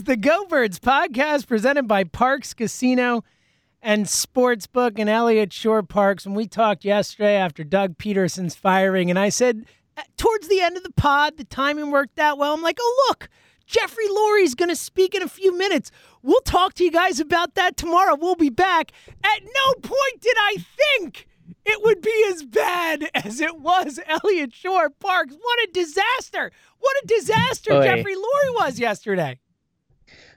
Is the Go Birds podcast presented by Parx Casino and Sportsbook and Eliot Shorr-Parks. When we talked yesterday after Doug Pederson's firing, and I said uh, towards the end of the pod, the timing worked out well. I'm like, oh, look, Jeffrey Lurie's going to speak in a few minutes. We'll talk to you guys about that tomorrow. We'll be back. At no point did I think it would be as bad as it was Eliot Shorr-Parks. What a disaster! What a disaster Oy. Jeffrey Lurie was yesterday.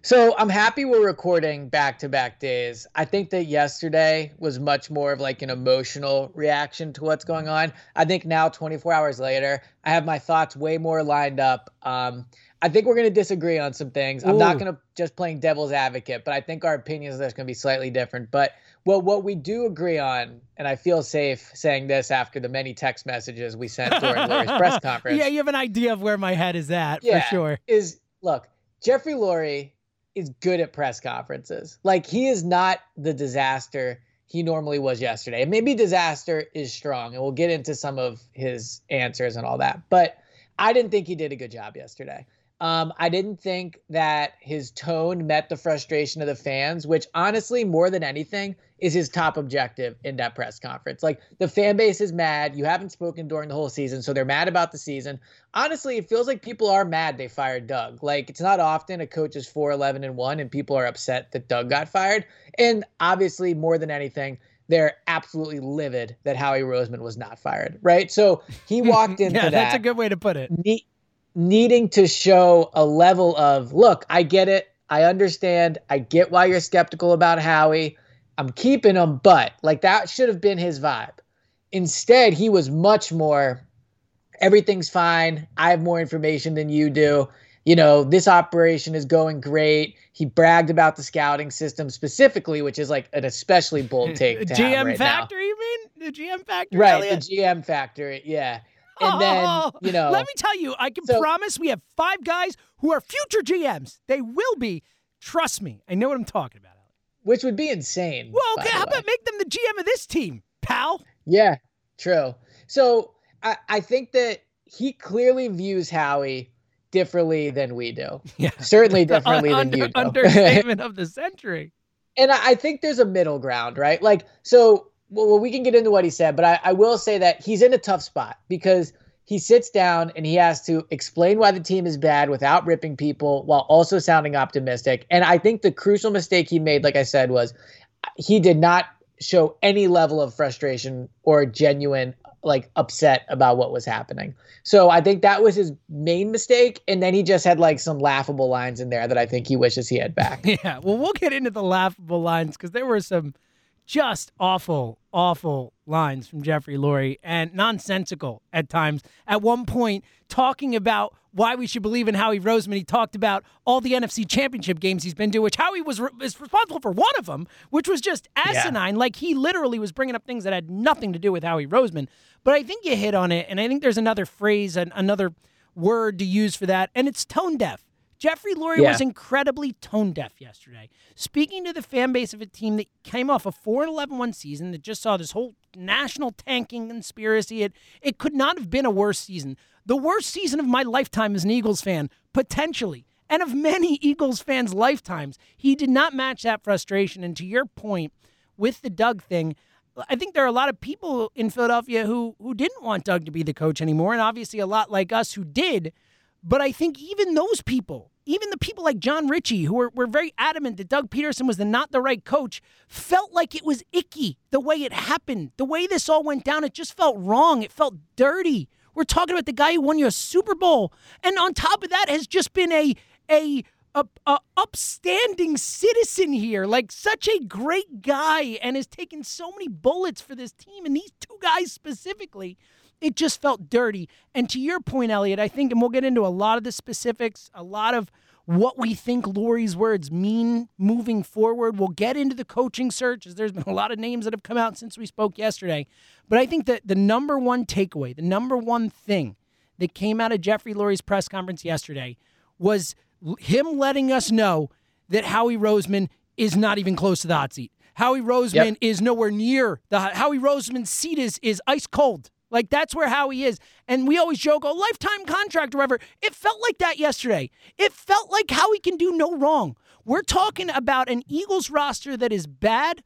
So I'm happy we're recording back to back days. I think that yesterday was much more of like an emotional reaction to what's going on. I think now, 24 hours later, I have my thoughts way more lined up. Um, I think we're going to disagree on some things. I'm not going to just playing devil's advocate, but I think our opinions are going to be slightly different. But well, what we do agree on, and I feel safe saying this after the many text messages we sent during Lurie's press conference. Yeah, you have an idea of where my head is at yeah, for sure. Is look, Jeffrey Lurie is good at press conferences. Like he is not the disaster he normally was yesterday. Maybe disaster is strong, and we'll get into some of his answers and all that. But I didn't think he did a good job yesterday. Um, I didn't think that his tone met the frustration of the fans, which honestly, more than anything, is his top objective in that press conference. Like the fan base is mad. You haven't spoken during the whole season, so they're mad about the season. Honestly, it feels like people are mad they fired Doug. Like it's not often a coach is 4 11 and 1 and people are upset that Doug got fired. And obviously, more than anything, they're absolutely livid that Howie Roseman was not fired, right? So he walked into yeah, that that's a good way to put it. ne- needing to show a level of look i get it i understand i get why you're skeptical about howie i'm keeping him but like that should have been his vibe instead he was much more everything's fine i have more information than you do you know this operation is going great he bragged about the scouting system specifically which is like an especially bold take GM right now. factor, you mean? The GM factor, right Elliot? the gm factor yeah and then Oh, you know let me tell you, I can so- promise we have five guys who are future GMs. They will be. Trust me, I know what I'm talking about. Which would be insane. Well, okay, how way. about make them the GM of this team, pal? Yeah, true. So I, I think that he clearly views Howie differently than we do. Yeah, Certainly differently than you do. understatement of the century. and I, I think there's a middle ground, right? Like, so well, we can get into what he said, but I, I will say that he's in a tough spot because he sits down and he has to explain why the team is bad without ripping people while also sounding optimistic. And I think the crucial mistake he made, like I said, was he did not show any level of frustration or genuine like upset about what was happening. So I think that was his main mistake. And then he just had like some laughable lines in there that I think he wishes he had back. Yeah, well, we'll get into the laughable lines because there were some just awful awful lines from Jeffrey Lurie and nonsensical at times. At one point, talking about why we should believe in Howie Roseman, he talked about all the NFC Championship games he's been to, which Howie was re- is responsible for one of them, which was just asinine. Yeah. Like he literally was bringing up things that had nothing to do with Howie Roseman. But I think you hit on it, and I think there's another phrase and another word to use for that, and it's tone deaf. Jeffrey Lurie yeah. was incredibly tone deaf yesterday, speaking to the fan base of a team that came off a 4 11 1 season that just saw this whole national tanking conspiracy. It, it could not have been a worse season. The worst season of my lifetime as an Eagles fan, potentially, and of many Eagles fans' lifetimes. He did not match that frustration. And to your point with the Doug thing, I think there are a lot of people in Philadelphia who who didn't want Doug to be the coach anymore, and obviously a lot like us who did. But I think even those people even the people like John Ritchie, who were, were very adamant that Doug Pederson was the not the right coach, felt like it was icky the way it happened. The way this all went down, it just felt wrong. It felt dirty. We're talking about the guy who won you a Super Bowl. And on top of that has just been a a a, a, upstanding citizen here, like such a great guy, and has taken so many bullets for this team. And these two guys specifically it just felt dirty. And to your point, Elliot, I think, and we'll get into a lot of the specifics, a lot of what we think Lurie's words mean moving forward. We'll get into the coaching search, as there's been a lot of names that have come out since we spoke yesterday. But I think that the number one takeaway, the number one thing that came out of Jeffrey Lurie's press conference yesterday was him letting us know that Howie Roseman is not even close to the hot seat. Howie Roseman yep. is nowhere near the Howie Roseman's seat is is ice cold. Like that's where Howie is. And we always joke, oh, lifetime contract or whatever. It felt like that yesterday. It felt like Howie can do no wrong. We're talking about an Eagles roster that is bad,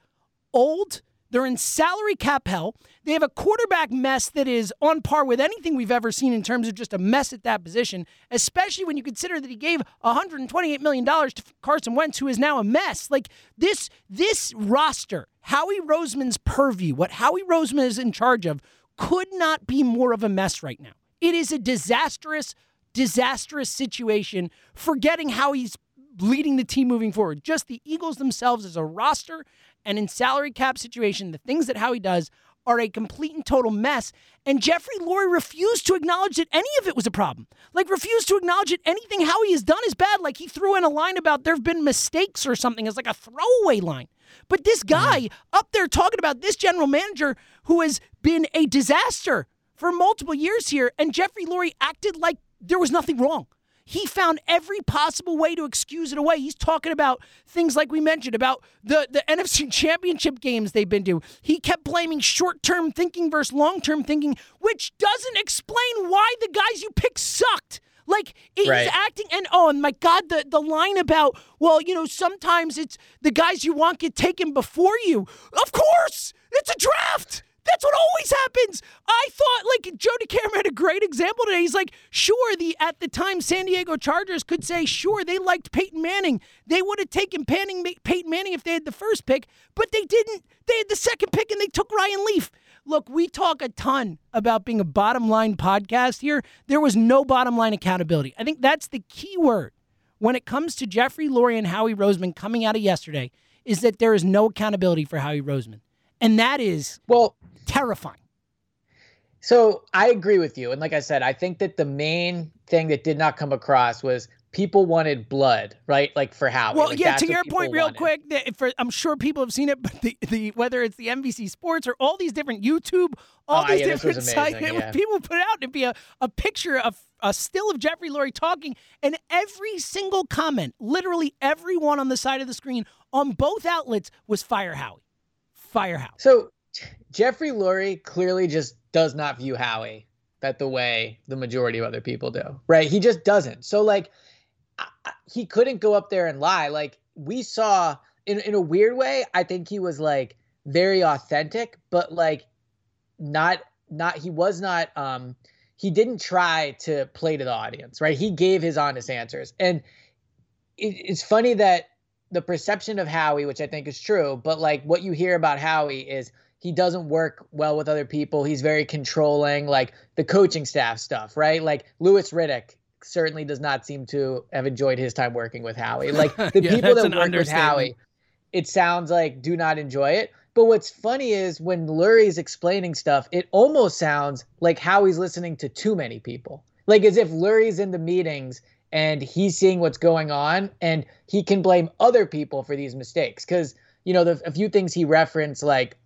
old, they're in salary cap hell. They have a quarterback mess that is on par with anything we've ever seen in terms of just a mess at that position, especially when you consider that he gave $128 million to Carson Wentz, who is now a mess. Like this, this roster, Howie Roseman's purview, what Howie Roseman is in charge of, could not be more of a mess right now. It is a disastrous, disastrous situation, forgetting how he's leading the team moving forward. Just the Eagles themselves as a roster and in salary cap situation, the things that Howie does are a complete and total mess. And Jeffrey Lurie refused to acknowledge that any of it was a problem. Like, refused to acknowledge that anything Howie has done is bad. Like, he threw in a line about there have been mistakes or something as like a throwaway line. But this guy mm. up there talking about this general manager who has been a disaster for multiple years here, and Jeffrey Lurie acted like there was nothing wrong. He found every possible way to excuse it away. He's talking about things like we mentioned about the, the NFC championship games they've been to. He kept blaming short term thinking versus long term thinking, which doesn't explain why the guys you picked sucked. Like he's right. acting, and oh, and my God, the the line about well, you know, sometimes it's the guys you want get taken before you. Of course, it's a draft. That's what always happens. I thought like Jody Cameron had a great example today. He's like, sure, the at the time San Diego Chargers could say, sure, they liked Peyton Manning. They would have taken Panning, Peyton Manning if they had the first pick, but they didn't. They had the second pick and they took Ryan Leaf. Look, we talk a ton about being a bottom line podcast here. There was no bottom line accountability. I think that's the key word when it comes to Jeffrey Lurie and Howie Roseman coming out of yesterday is that there is no accountability for Howie Roseman. And that is well terrifying. So I agree with you. And like I said, I think that the main thing that did not come across was people wanted blood, right? Like for Howie. Well, like yeah. To your point, real wanted. quick, for, I'm sure people have seen it, but the, the whether it's the NBC Sports or all these different YouTube, oh, all oh, these yeah, different sites, yeah. people put out to be a, a picture of a still of Jeffrey Lurie talking, and every single comment, literally everyone on the side of the screen on both outlets was fire Howie, fire Howie. So Jeffrey Lurie clearly just does not view Howie that the way the majority of other people do, right? He just doesn't. So like he couldn't go up there and lie. Like we saw in in a weird way, I think he was like very authentic, but like not not he was not um he didn't try to play to the audience, right? He gave his honest answers. And it, it's funny that the perception of Howie, which I think is true, but like what you hear about Howie is he doesn't work well with other people. He's very controlling, like the coaching staff stuff, right? Like Louis Riddick certainly does not seem to have enjoyed his time working with Howie. Like the yeah, people that work with Howie, it sounds like do not enjoy it. But what's funny is when Lurie's explaining stuff, it almost sounds like Howie's listening to too many people. Like as if Lurie's in the meetings and he's seeing what's going on and he can blame other people for these mistakes. Cause, you know, the, a few things he referenced, like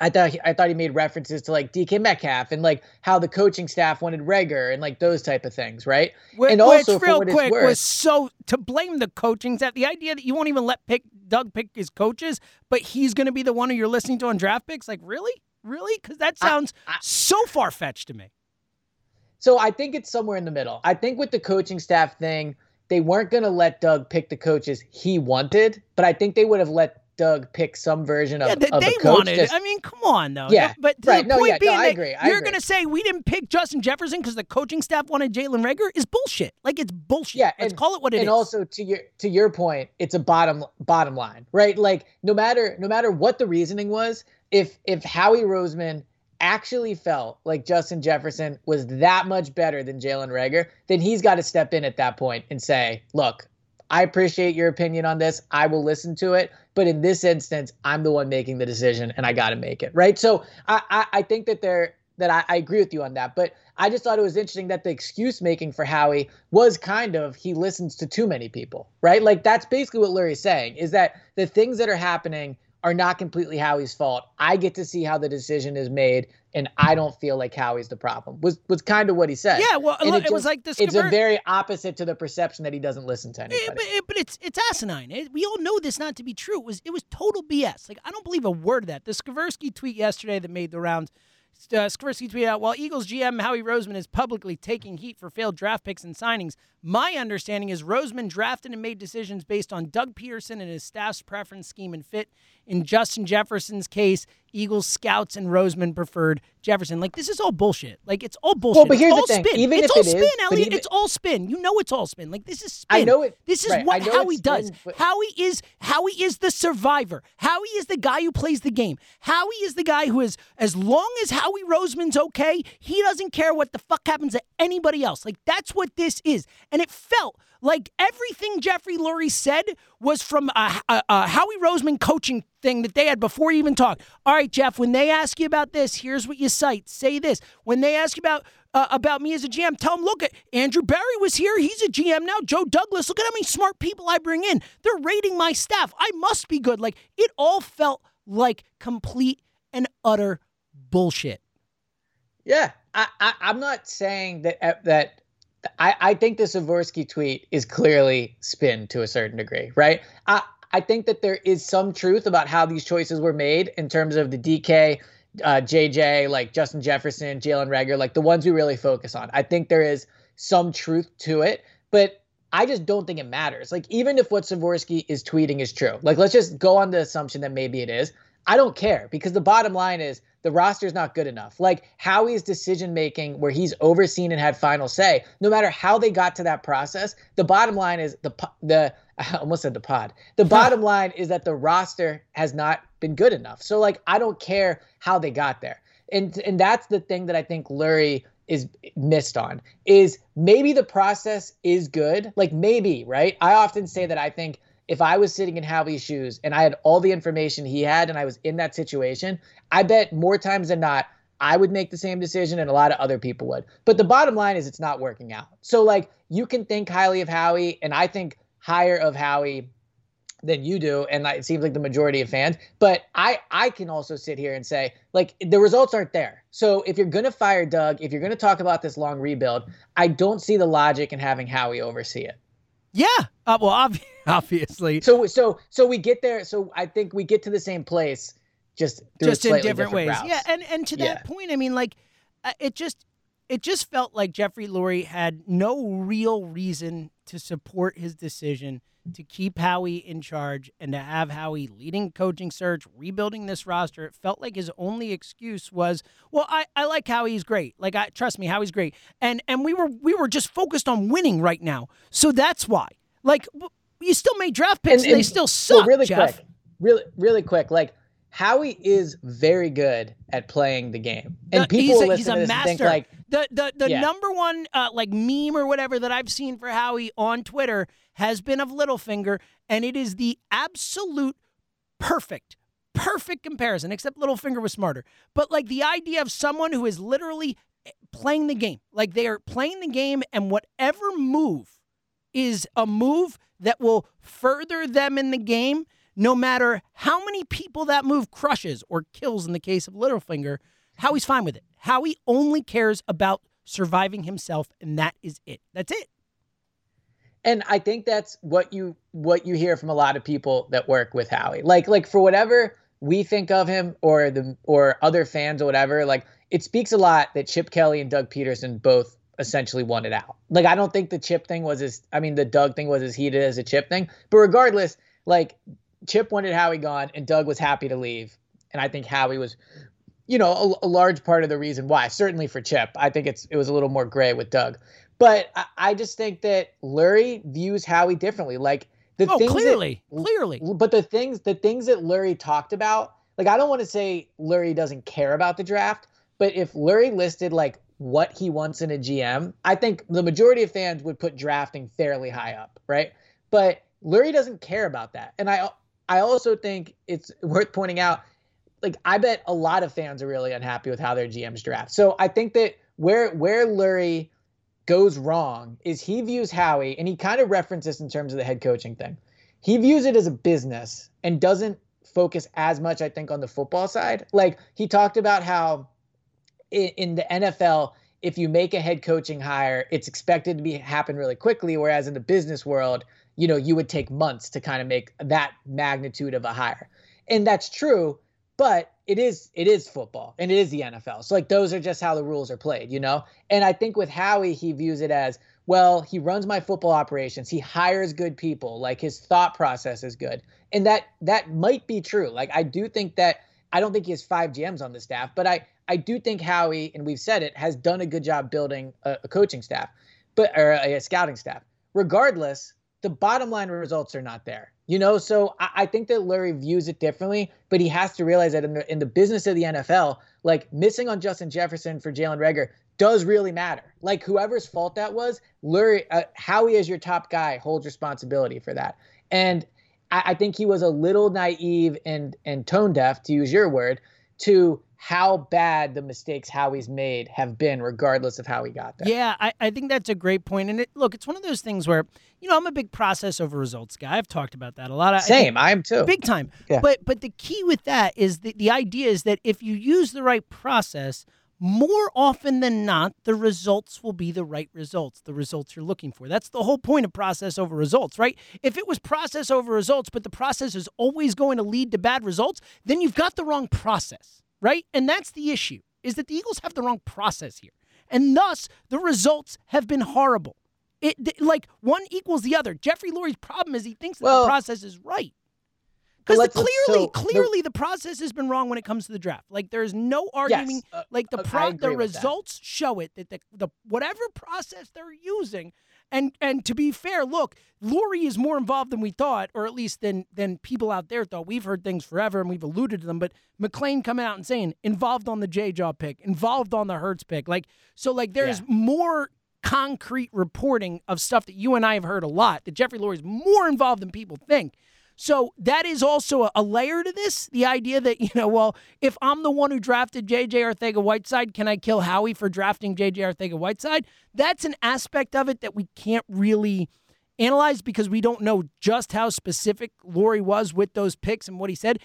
I thought he, I thought he made references to like DK Metcalf and like how the coaching staff wanted Reagor and like those type of things, right? Which, and also, real quick, worth, was so to blame the coaching staff. The idea that you won't even let pick Doug pick his coaches, but he's going to be the one who you're listening to on draft picks. Like, really, really? Because that sounds I, I, so far fetched to me. So I think it's somewhere in the middle. I think with the coaching staff thing, they weren't going to let Doug pick the coaches he wanted, but I think they would have let Doug pick some version of, yeah, they, of they wanted. Just, I mean, come on, though. Yeah, but right. the no, point yeah, being no, I that agree. I you're going to say we didn't pick Justin Jefferson because the coaching staff wanted Jalen Reagor is bullshit. Like it's bullshit. Yeah, let's and, call it what it and is. also to your to your point, it's a bottom bottom line, right? Like no matter no matter what the reasoning was, if if Howie Roseman actually felt like Justin Jefferson was that much better than Jalen Reagor, then he's got to step in at that point and say, look, I appreciate your opinion on this. I will listen to it. But in this instance, I'm the one making the decision and I got to make it. Right. So I, I, I think that they're, that I, I, agree with you on that. But I just thought it was interesting that the excuse making for Howie was kind of he listens to too many people, right? Like that's basically what Lurie's saying is that the things that are happening are not completely Howie's fault. I get to see how the decision is made, and I don't feel like Howie's the problem. Was was kind of what he said. Yeah, well, and it, it just, was like this. It's a very opposite to the perception that he doesn't listen to anybody. It, but, it, but, it's it's asinine. we all know this not to be true. It was it was total BS. Like I don't believe a word of that. The Skversky tweet yesterday that made the rounds. Uh, Skversky tweeted out, while Eagles GM Howie Roseman is publicly taking heat for failed draft picks and signings, my understanding is Roseman drafted and made decisions based on Doug Pederson and his staff's preference, scheme, and fit. In Justin Jefferson's case, Eagles scouts and Roseman preferred Jefferson. Like this is all bullshit. Like it's all bullshit. Well, but here's it's the all thing. spin. Even it's if all it spin, is, Elliot. even, it's all spin. You know it's all spin. Like this is spin. I know it. This is right, what Howie spin, does. but... Howie is Howie is the survivor. Howie is the guy who plays the game. Howie is the guy who is as long as Howie Roseman's okay, he doesn't care what the fuck happens to anybody else. Like that's what this is. And it felt like everything Jeffrey Lurie said was from a, a, a, Howie Roseman coaching thing that they had before he even talked. All right, Jeff, when they ask you about this, here's what you cite. Say this. When they ask you about uh, about me as a GM, tell them, look, at Andrew Berry was here. He's a GM now. Joe Douglas, look at how many smart people I bring in. They're rating my staff. I must be good. Like it all felt like complete and utter bullshit. Yeah, I, I I'm not saying that uh, that I, I think the Skversky tweet is clearly spin to a certain degree, right? I, I think that there is some truth about how these choices were made in terms of the DK, uh, JJ, like Justin Jefferson, Jalen Reagor, like the ones we really focus on. I think there is some truth to it, but I just don't think it matters. Like, even if what Skversky is tweeting is true, like, let's just go on the assumption that maybe it is. I don't care because the bottom line is the roster is not good enough. Like Howie's decision making, where he's overseen and had final say, no matter how they got to that process, the bottom line is the the I almost said the pod. The bottom line is that the roster has not been good enough. So like I don't care how they got there, and and that's the thing that I think Lurie is missed on is maybe the process is good like maybe right i often say that i think if I was sitting in Howie's shoes and I had all the information he had and I was in that situation, I bet more times than not, I would make the same decision and a lot of other people would. But the bottom line is it's not working out. So, like, you can think highly of Howie, and I think higher of Howie than you do and it seems like the majority of fans but i i can also sit here and say like the results aren't there so if you're going to fire doug if you're going to talk about this long rebuild i don't see the logic in having howie oversee it yeah. Uh, well, obviously. So so so we get there. So I think we get to the same place, just just in different, different ways. Routes. Yeah, and and to yeah. that point, I mean, like, uh, it just it just felt like Jeffrey Lurie had no real reason to support his decision to keep Howie in charge and to have Howie leading coaching search, rebuilding this roster. It felt like his only excuse was, well, I, I like Howie, he's great. Like I trust me, Howie's great. And and we were we were just focused on winning right now. So that's why. Like you still made draft picks and, and, and they still suck. Well, really Jeff. quick. Really really quick. Like Howie is very good at playing the game, and people he's a, listen he's to a this master. and think like the the the yeah. number one uh, like meme or whatever that I've seen for Howie on Twitter has been of Littlefinger, and it is the absolute perfect perfect comparison, except Littlefinger was smarter. But like the idea of someone who is literally eh, playing the game, like they are playing the game, and whatever move is a move that will further them in the game, no matter how many people that move crushes or kills in the case of Littlefinger, Howie's fine with it. Howie only cares about surviving himself, and that is it. That's it. And I think that's what you what you hear from a lot of people that work with Howie. Like like for whatever we think of him or the or other fans or whatever, like it speaks a lot that Chip Kelly and Doug Pederson both essentially won it out. Like I don't think the Chip thing was as I mean the Doug thing was as heated as a Chip thing, but regardless, like Chip wanted Howie gone and Doug was happy to leave, and I think Howie was, you know, a, a large part of the reason why. Certainly for Chip, I think it's it was a little more gray with Doug, but I, I just think that Lurie views Howie differently. Like the oh, things clearly, that, clearly. But the things the things that Lurie talked about, like I don't want to say Lurie doesn't care about the draft, but if Lurie listed like what he wants in a GM, I think the majority of fans would put drafting fairly high up, right? But Lurie doesn't care about that. And I I also think it's worth pointing out like I bet a lot of fans are really unhappy with how their GMs draft. So I think that where where Lurie goes wrong is he views Howie and he kind of references in terms of the head coaching thing. He views it as a business and doesn't focus as much I think on the football side. Like he talked about how in, in the NFL, if you make a head coaching hire, it's expected to be happen really quickly. Whereas in the business world, you know, you would take months to kind of make that magnitude of a hire. And that's true, but it is it is football and it is the NFL. So like those are just how the rules are played, you know? And I think with Howie, he views it as well, he runs my football operations. He hires good people. Like his thought process is good. And that that might be true. Like I do think that I don't think he has five GMs on the staff, but I I do think Howie, and we've said it, has done a good job building a, a coaching staff, but or a, a, scouting staff. Regardless, the bottom line results are not there. You know, so I, I think that Lurie views it differently, but he has to realize that in the in the business of the NFL, like missing on Justin Jefferson for Jalen Reagor does really matter. Like whoever's fault that was, Lurie, uh, Howie as your top guy holds responsibility for that. And I, I think he was a little naive and and tone deaf, to use your word, to how bad the mistakes Howie's made have been, regardless of how he got there. Yeah, I, I think that's a great point. And it, look, it's one of those things where, you know, I'm a big process over results guy. I've talked about that a lot. Same, I, I am too. Big time. Yeah. But but the key with that is the, the idea is that if you use the right process, more often than not, the results will be the right results, the results you're looking for. That's the whole point of process over results, right? If it was process over results, but the process is always going to lead to bad results, then you've got the wrong process right? And that's the issue, is that the Eagles have the wrong process here. And thus, the results have been horrible. It like one equals the other. Jeffrey Lurie's problem is he thinks that well, the process is right. Because clearly, so clearly, the, the, process has been wrong when it comes to the draft. Like there is no arguing. Yes, uh, like the pro, the results show it that the, the whatever process they're using and and to be fair, look, Lurie is more involved than we thought, or at least than than people out there thought. We've heard things forever and we've alluded to them, but McLane coming out and saying involved on the J Jaw pick, involved on the Hurts pick, like so, like there's yeah. more concrete reporting of stuff that you and I have heard a lot that Jeffrey Lurie is more involved than people think. So that is also a, layer to this. The idea that, you know, well, if I'm the one who drafted JJ Arcega Whiteside, can I kill Howie for drafting JJ Arcega Whiteside? That's an aspect of it that we can't really analyze because we don't know just how specific Lurie was with those picks and what he said.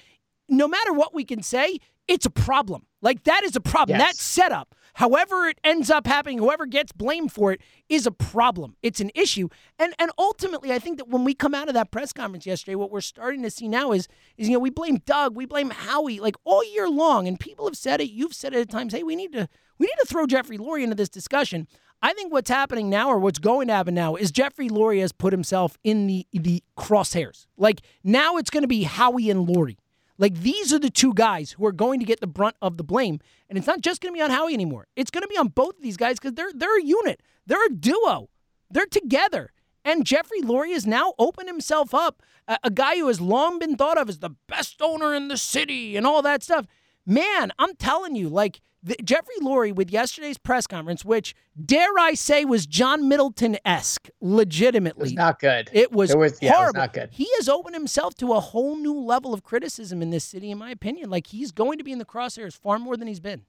No matter what we can say, it's a problem. Like that is a problem. Yes. That setup, however it ends up happening, whoever gets blamed for it is a problem. It's an issue. And and ultimately, I think that when we come out of that press conference yesterday, what we're starting to see now is is you know, we blame Doug, we blame Howie like all year long and people have said it, you've said it at times, hey, we need to we need to throw Jeffrey Lurie into this discussion. I think what's happening now, or what's going to happen now, is Jeffrey Lurie has put himself in the the crosshairs. Like now, it's going to be Howie and Lurie. Like these are the two guys who are going to get the brunt of the blame, and it's not just going to be on Howie anymore. It's going to be on both of these guys because they're they're a unit. They're a duo. They're together. And Jeffrey Lurie has now opened himself up, a, a guy who has long been thought of as the best owner in the city and all that stuff. Man, I'm telling you, like the, Jeffrey Lurie with yesterday's press conference, which dare I say was John Middleton esque, legitimately. It was not good. It was, was horrible. Yeah, it was not good. He has opened himself to a whole new level of criticism in this city, in my opinion. Like he's going to be in the crosshairs far more than he's been.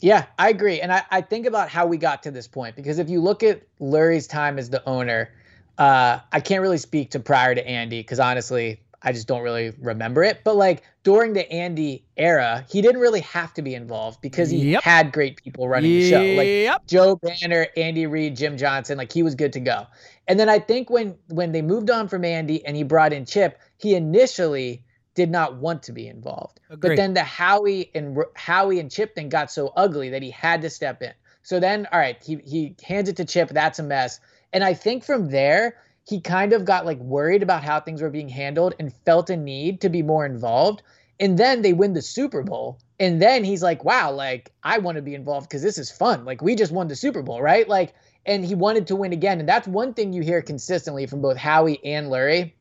Yeah, I agree. And I, I think about how we got to this point because if you look at Lurie's time as the owner, uh, I can't really speak to prior to Andy because honestly, I just don't really remember it. But like during the Andy era, he didn't really have to be involved because he Yep. had great people running the show. Like Joe Banner, Andy Reid, Jim Johnson, like he was good to go. And then I think when when they moved on from Andy and he brought in Chip, he initially did not want to be involved. Agreed. But then the Howie and Howie and Chip thing got so ugly that he had to step in. So then, all right, he he hands it to Chip. That's a mess. And I think from there, he kind of got like worried about how things were being handled and felt a need to be more involved. And then they win the Super Bowl. And then he's like, wow, like I want to be involved because this is fun. Like we just won the Super Bowl, right? Like, and he wanted to win again. And that's one thing you hear consistently from both Howie and Lurie.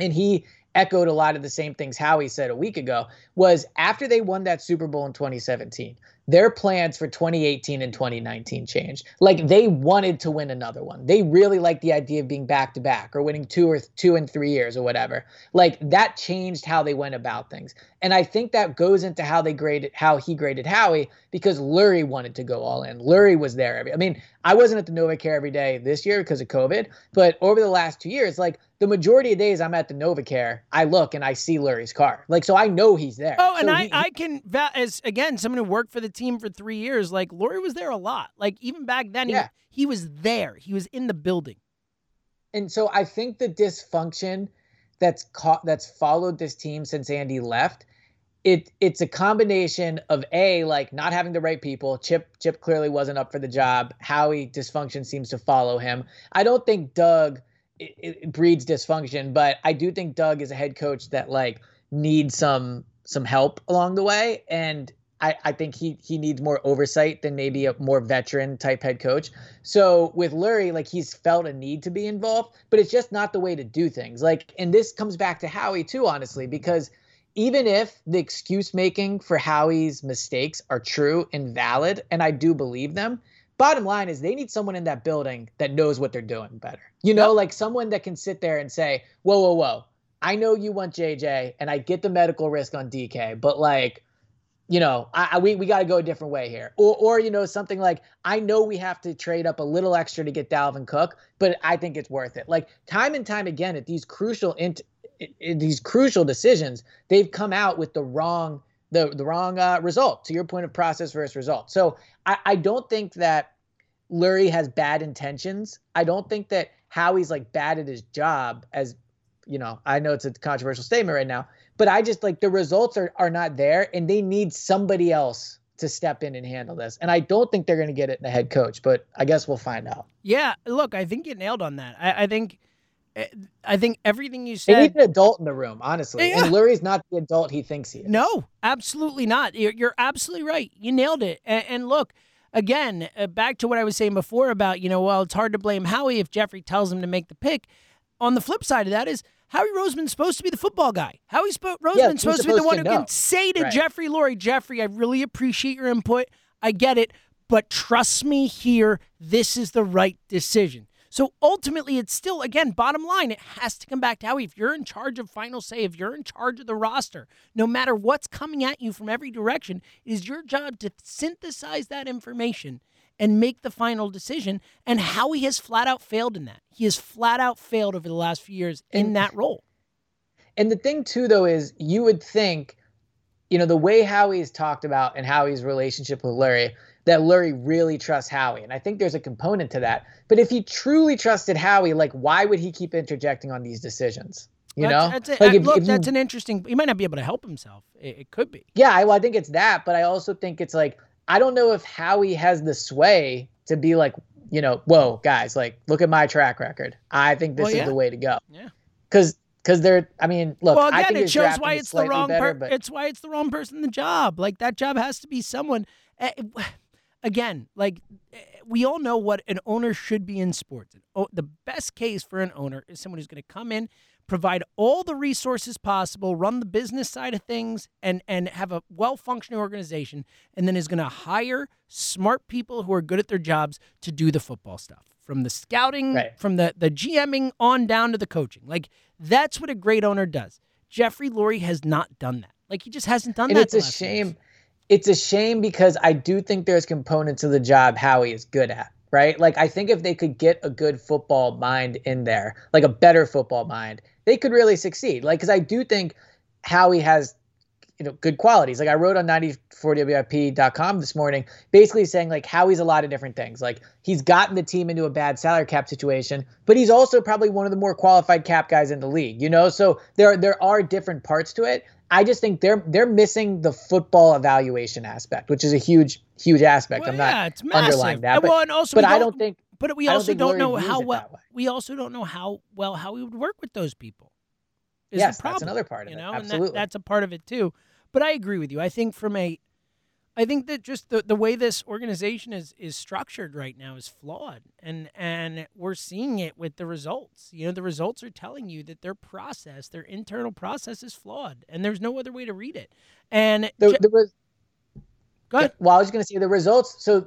And he echoed a lot of the same things Howie said a week ago was after they won that Super Bowl in 2017, their plans for 2018 and 2019 changed. Like they wanted to win another one. They really liked the idea of being back to back or winning two or two and three years or whatever. Like that changed how they went about things. And I think that goes into how they graded how he graded Howie because Lurie wanted to go all in. Lurie was there every I mean, I wasn't at the NovaCare every day this year because of COVID, but over the last two years, like the majority of days I'm at the NovaCare, I look and I see Lurie's car. Like so I know he's there. Oh, and So I, he- I can as again someone who worked for the team for three years. Like Lurie was there a lot. Like even back then, Yeah. he, he was there. He was in the building. and so I think the dysfunction that's caught that's followed this team since Andy left, it it's a combination of a like not having the right people. Chip Chip clearly wasn't up for the job. Howie dysfunction seems to follow him. I don't think Doug it, it breeds dysfunction, but I do think Doug is a head coach that like needs some some help along the way and. I, I think he he needs more oversight than maybe a more veteran type head coach. So with Lurie, like he's felt a need to be involved, but it's just not the way to do things. Like, and this comes back to Howie too, honestly, because even if the excuse making for Howie's mistakes are true and valid, and I do believe them, bottom line is they need someone in that building that knows what they're doing better. You know, like someone that can sit there and say, whoa, whoa, whoa. I know you want JJ and I get the medical risk on DK, but like, you know, I, I we, we got to go a different way here. Or, or, you know, something like, I know we have to trade up a little extra to get Dalvin Cook, but I think it's worth it. Like time and time again at these crucial, int- in these crucial decisions, they've come out with the wrong, the, the wrong uh, result to your point of process versus result. So I, I don't think that Lurie has bad intentions. I don't think that Howie's like bad at his job as, you know, I know it's a controversial statement right now, but I just like the results are, are not there and they need somebody else to step in and handle this. And I don't think they're going to get it in the head coach, but I guess we'll find out. Yeah, look, I think you nailed on that. I, I think, I think everything you They said. need an adult in the room, honestly. Yeah. And Lurie's not the adult he thinks he is. No, absolutely not. You're, you're absolutely right. You nailed it. And, and look, again, uh, back to what I was saying before about, you know, well, it's hard to blame Howie if Jeffrey tells him to make the pick. On the flip side of that is Howie Roseman's supposed to be the football guy. Howie Spo- Roseman's he's supposed to be the one who can say to Right. Jeffrey Lurie, Jeffrey, I really appreciate your input. I get it, but trust me here, this is the right decision. So ultimately, it's still, again, bottom line, it has to come back to Howie. If you're in charge of final say, if you're in charge of the roster, no matter what's coming at you from every direction, it is your job to synthesize that information and make the final decision. And Howie has flat out failed in that. He has flat out failed over the last few years in And- that role. And the thing too, though, is you would think, you know, the way Howie's talked about and Howie's relationship with Lurie, that Lurie really trusts Howie. And I think there's a component to that. But if he truly trusted Howie, like, why would he keep interjecting on these decisions? You know, that's, like if- look, if you- that's an interesting. He might not be able to help himself. It, it could be. Yeah, I, well, I think it's that, but I also think it's like I don't know if Howie has the sway to be like, you know, whoa, guys, like look at my track record. I think this Well, yeah. is the way to go. Yeah. Because because they're, I mean, look, well, again, it shows why it's the wrong. better, Per- but it's why it's the wrong person in the job. Like that job has to be someone. Eh, Again, like we all know what an owner should be in sports. Oh, the best case for an owner is someone who's going to come in, provide all the resources possible, run the business side of things, and and have a well functioning organization, and then is going to hire smart people who are good at their jobs to do the football stuff, from the scouting, Right. from the the GMing on down to the coaching. Like that's what a great owner does. Jeffrey Lurie has not done that. Like he just hasn't done and that. it's a shame. years. It's a shame because I do think there's components of the job Howie is good at, right? Like I think if they could get a good football mind in there, like a better football mind, they could really succeed. Like because I do think Howie has you know good qualities. Like I wrote on 94WIP.com this morning, basically saying like Howie's a lot of different things. Like he's gotten the team into a bad salary cap situation, but he's also probably one of the more qualified cap guys in the league. You know, so there there are different parts to it. I just think they're they're missing the football evaluation aspect, which is a huge huge aspect. Well, I'm not yeah, it's massive. underlying that, And but, well, and also but I don't think But we I don't also don't know how well we also don't know how well how we would work with those people. Is Yes, the that's another part of you it. know, Absolutely. and that, that's a part of it too. But I agree with you. I think from a, I think that just the, the way this organization is is structured right now is flawed, and and we're seeing it with the results. You know, the results are telling you that their process, their internal process, is flawed, and there's no other way to read it. And the, the res- go ahead. Well, I was going to say the results. So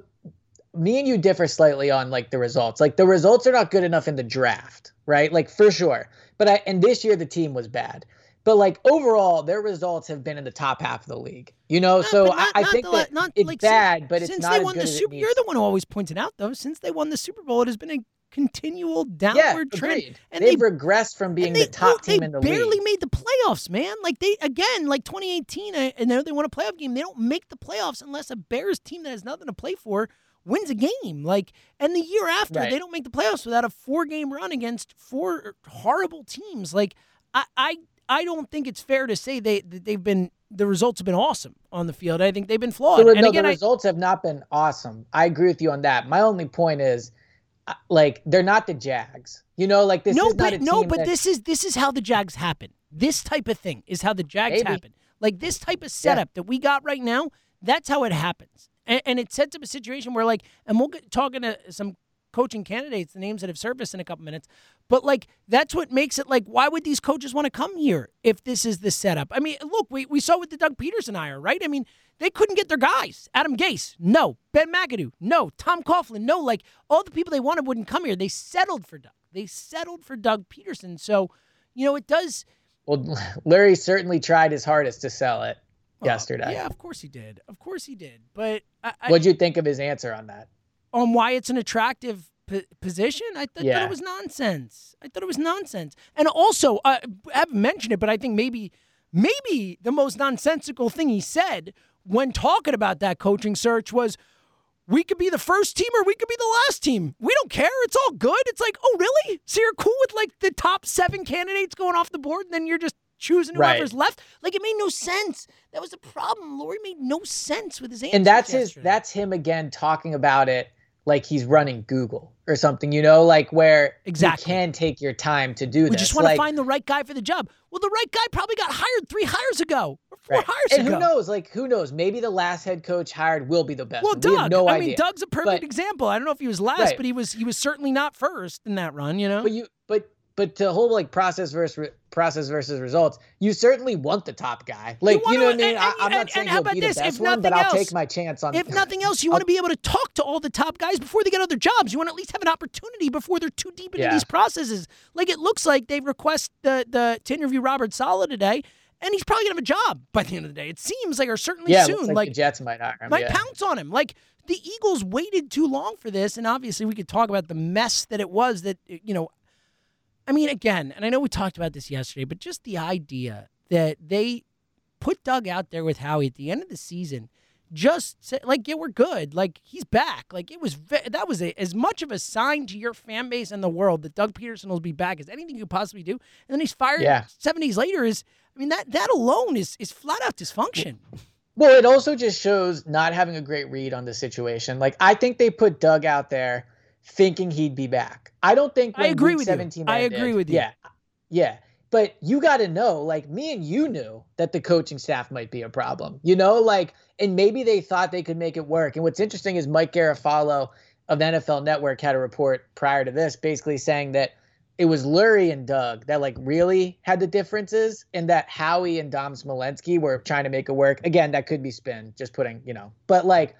me and you differ slightly on like the results. Like the results are not good enough in the draft, right? Like for sure. But I and this year the team was bad. But like overall, their results have been in the top half of the league. You know, so not- I, I think the that not it's like since- bad, but it's since not they won the Super. You're the one who always points it out, though. Since they won the Super Bowl, it has been a continual downward yeah, trend. agreed. And They've they regressed from being and the top they team in the league. They barely made the playoffs, man. Like they again, like 2018. I, I know they won a playoff game. They don't make the playoffs unless a Bears team that has nothing to play for wins a game. Like, and the year after, Right. they don't make the playoffs without a four-game run against four horrible teams. Like, I, I, I don't think it's fair to say they they've been the results have been awesome on the field. I think they've been flawed. The, and no, again, the I, results have not been awesome. I agree with you on that. My only point is, uh, like, they're not the Jags. You know, like this no, is not but a no, but that- this is this is how the Jags happen. This type of thing is how the Jags Maybe. happen. Like this type of setup that we got right now, that's how it happens. And, and it sets up a situation where, like, and we'll get talking to some coaching candidates, the names that have surfaced in a couple minutes. But like, that's what makes it like, why would these coaches want to come here if this is the setup? I mean, look, we, we saw with the Doug Pederson hire, right? I mean, they couldn't get their guys. Adam Gase, no. Ben McAdoo, no. Tom Coughlin, no. Like all the people they wanted wouldn't come here. They settled for Doug. They settled for Doug Pederson. So, you know, it does. Well, Lurie certainly tried his hardest to sell it oh, yesterday. Yeah, of course he did. Of course he did. But I, I, What'd you think of his answer on that? On why it's an attractive p- position, I th- thought it was nonsense. I thought it was nonsense. And also, uh, I haven't mentioned it, but I think maybe, maybe the most nonsensical thing he said when talking about that coaching search was, "We could be the first team or we could be the last team. We don't care. It's all good." It's like, oh, really? So you're cool with like the top seven candidates going off the board, and then you're just choosing Right. whoever's left? Like it made no sense. That was the problem. Lurie made no sense with his answer. And that's his that's him again talking about it like he's running Google or something, you know, like where Exactly. you can take your time to do We this. just want to find the right guy for the job. Well, the right guy probably got hired three hires ago or four right. hires And ago. who knows? Like who knows? Maybe the last head coach hired will be the best. Well, one. We have Doug. no I idea. mean, Doug's a perfect But- example. I don't know if he was last, Right. but he was he was certainly not first in that run. You know. But you, but but to whole like process versus re- process versus results, you certainly want the top guy. Like you, wanna- know what I mean? and- I, I'm not saying he'll be the this? If best one, but I'll else- take my chance on. if nothing else, you want to be able to talk to all the top guys before they get other jobs. You want to at least have an opportunity before they're too deep into Yeah. these processes. Like it looks like they request the the to interview Robert Saleh today, and he's probably gonna have a job by the end of the day. It seems like or certainly yeah, soon. looks like, the Jets might hire him. might yeah. pounce on him. Like the Eagles waited too long for this, and obviously we could talk about the mess that it was. That you know, I mean, again, and I know we talked about this yesterday, but just the idea that they put Doug out there with Howie at the end of the season. Just say, like, yeah, we're good. Like he's back. Like it was ve- that was a, as much of a sign to your fan base and the world that Doug Pederson will be back as anything you could possibly do. And then he's fired Yeah. seven days later. Is I mean that that alone is is flat out dysfunction. Well, it also just shows not having a great read on the situation. Like I think they put Doug out there thinking he'd be back. I don't think I agree with you. 17 I ended- agree with you. Yeah. Yeah. But you got to know, like me and you knew that the coaching staff might be a problem. You know, like and maybe they thought they could make it work. And what's interesting is Mike Garafolo of the NFL Network had a report prior to this, basically saying that it was Lurie and Doug that like really had the differences, and that Howie and Dom Smolensky were trying to make it work. Again, that could be spin, just putting you know, but like.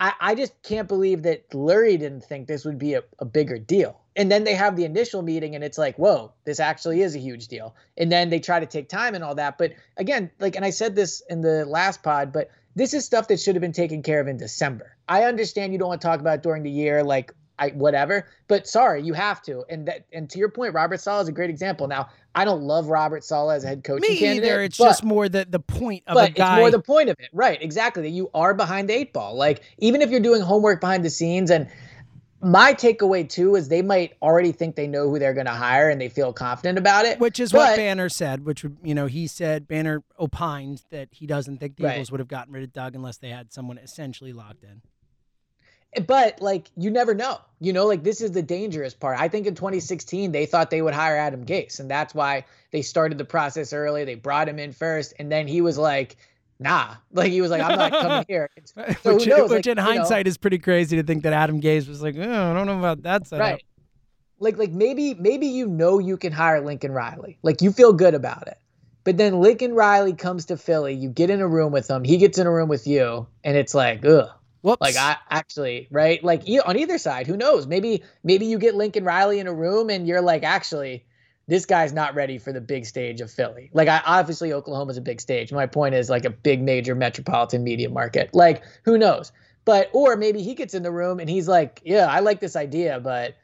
I, I just can't believe that Lurie didn't think this would be a, a bigger deal. And then they have the initial meeting and it's like, whoa, this actually is a huge deal. And then they try to take time and all that. But again, like, and I said this in the last pod, but this is stuff that should have been taken care of in December. I understand you don't want to talk about during the year, like I whatever, but sorry, you have to. And that and to your point, Robert Saleh is a great example. Now, I don't love Robert Saleh as a head coach. Me candidate, either. It's but, just more the the point of but a guy. it's more the point of it, right? Exactly. That you are behind the eight ball. Like even if you're doing homework behind the scenes and my takeaway too is they might already think they know who they're going to hire and they feel confident about it. Which is but, what Banner said. Which would you know he said Banner opined that he doesn't think the Right. Eagles would have gotten rid of Doug unless they had someone essentially locked in. But like you never know. You know, like this is the dangerous part. I think in 2016 they thought they would hire Adam Gase, and that's why they started the process early. They brought him in first, and then he was like, "Nah," like he was like, "I'm not coming here." So which which Like, in you know, hindsight is pretty crazy to think that Adam Gase was like, oh, I don't know about that setup. right? Like like maybe maybe you know you can hire Lincoln Riley. Like you feel good about it. But then Lincoln Riley comes to Philly, you get in a room with him, he gets in a room with you, and it's like, ugh. Whoops. Like I actually, right? Like e- on either side, who knows? Maybe maybe you get Lincoln Riley in a room and you're like, actually, this guy's not ready for the big stage of Philly. Like I obviously Oklahoma's a big stage. My point is like a big major metropolitan media market. Like who knows? But or maybe he gets in the room and he's like, yeah, I like this idea, but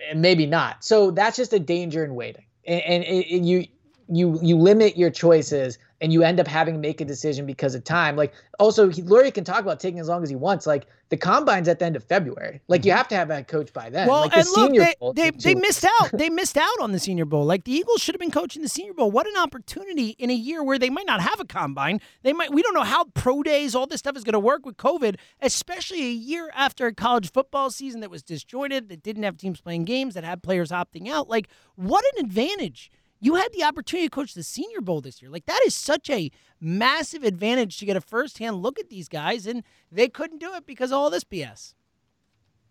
eh, maybe not. So that's just a danger in waiting. And, and, and you you you limit your choices and you end up having to make a decision because of time. Like also, he, Lurie can talk about taking as long as he wants. Like the combine's at the end of February. Like you mm-hmm. have to have a coach by then. Well, like the and look, they, Bowl they, they missed out. They missed out on the Senior Bowl. Like the Eagles should have been coaching the Senior Bowl. What an opportunity in a year where they might not have a combine. They might. We don't know how pro days, all this stuff is going to work with COVID, especially a year after a college football season that was disjointed, that didn't have teams playing games, that had players opting out. Like what an advantage. You had the opportunity to coach the Senior Bowl this year. Like that is such a massive advantage to get a firsthand look at these guys, and they couldn't do it because of all this BS.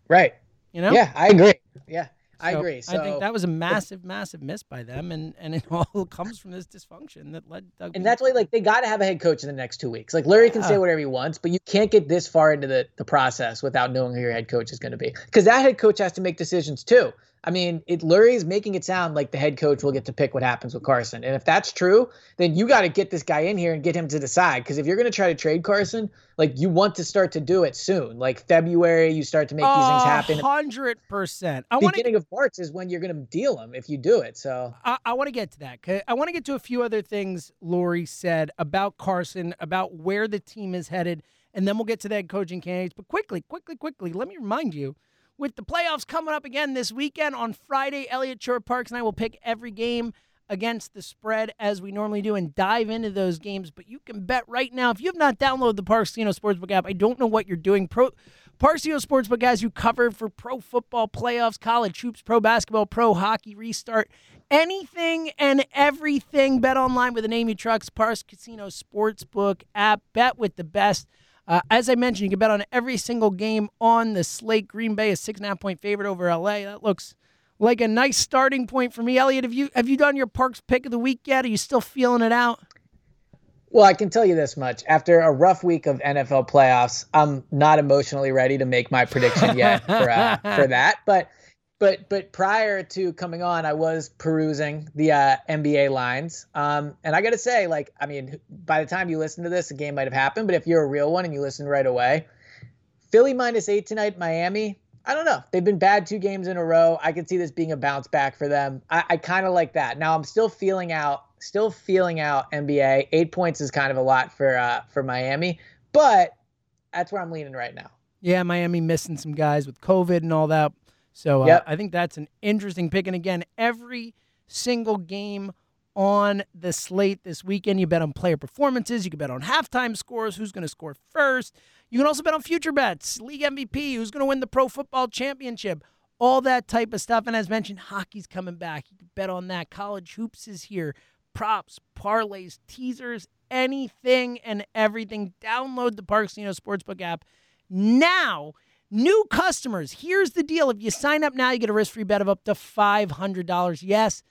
Right. You know? Yeah, I agree. Yeah, I agree. So I think that was a massive, massive miss by them, and and it all comes from this dysfunction that led Doug. and that's why like they got to have a head coach in the next two weeks. Like Lurie can say whatever he wants, but you can't get this far into the, the process without knowing who your head coach is going to be. Because that head coach has to make decisions too. I mean, it Lurie's making it sound like the head coach will get to pick what happens with Carson. And if that's true, then you got to get this guy in here and get him to decide. Because if you're going to try to trade Carson, like you want to start to do it soon. Like February, you start to make these things happen. Hundred percent. I want. Beginning of March is when you're going to deal him if you do it. So I, I want to get to that. I want to get to a few other things Lurie said about Carson, about where the team is headed, and then we'll get to the head coaching candidates. But quickly, quickly, quickly, let me remind you with the playoffs coming up again this weekend on Friday, Eliot Shorr-Parks and I will pick every game against the spread as we normally do and dive into those games. But you can bet right now, if you have not downloaded the Parx Casino Sportsbook app, I don't know what you're doing. Pro Parx Casino Sportsbook has you covered for pro football playoffs, college hoops, pro basketball, pro hockey restart, anything and everything. Bet online with the name you trust. Parx Casino Sportsbook app. Bet with the best. Uh, as I mentioned, you can bet on every single game on the slate. Green Bay, is six and a half point favorite over LA. That looks like a nice starting point for me. Eliot, have you have you done your Parx pick of the week yet? Are you still feeling it out? Well, I can tell you this much. After a rough week of NFL playoffs, I'm not emotionally ready to make my prediction yet for uh, for that. But but but prior to coming on, I was perusing the uh, NBA lines, um, and I got to say, like, I mean, by the time you listen to this, a game might have happened. But if you're a real one and you listen right away, Philly minus eight tonight, Miami. I don't know. They've been bad two games in a row. I could see this being a bounce back for them. I, I kind of like that. Now I'm still feeling out, still feeling out NBA. Eight points is kind of a lot for uh, for Miami, but that's where I'm leaning right now. Yeah, Miami missing some guys with COVID and all that. So uh, Yep. I think that's an interesting pick. And again, every single game on the slate this weekend, you bet on player performances. You can bet on halftime scores, who's going to score first. You can also bet on future bets, league MVP, who's going to win the pro football championship, all that type of stuff. And as mentioned, hockey's coming back. You can bet on that. College hoops is here. Props, parlays, teasers, anything and everything. Download the Parx Casino Sportsbook app now. New customers, here's the deal. If you sign up now, you get a risk free bet of up to $500. Yes,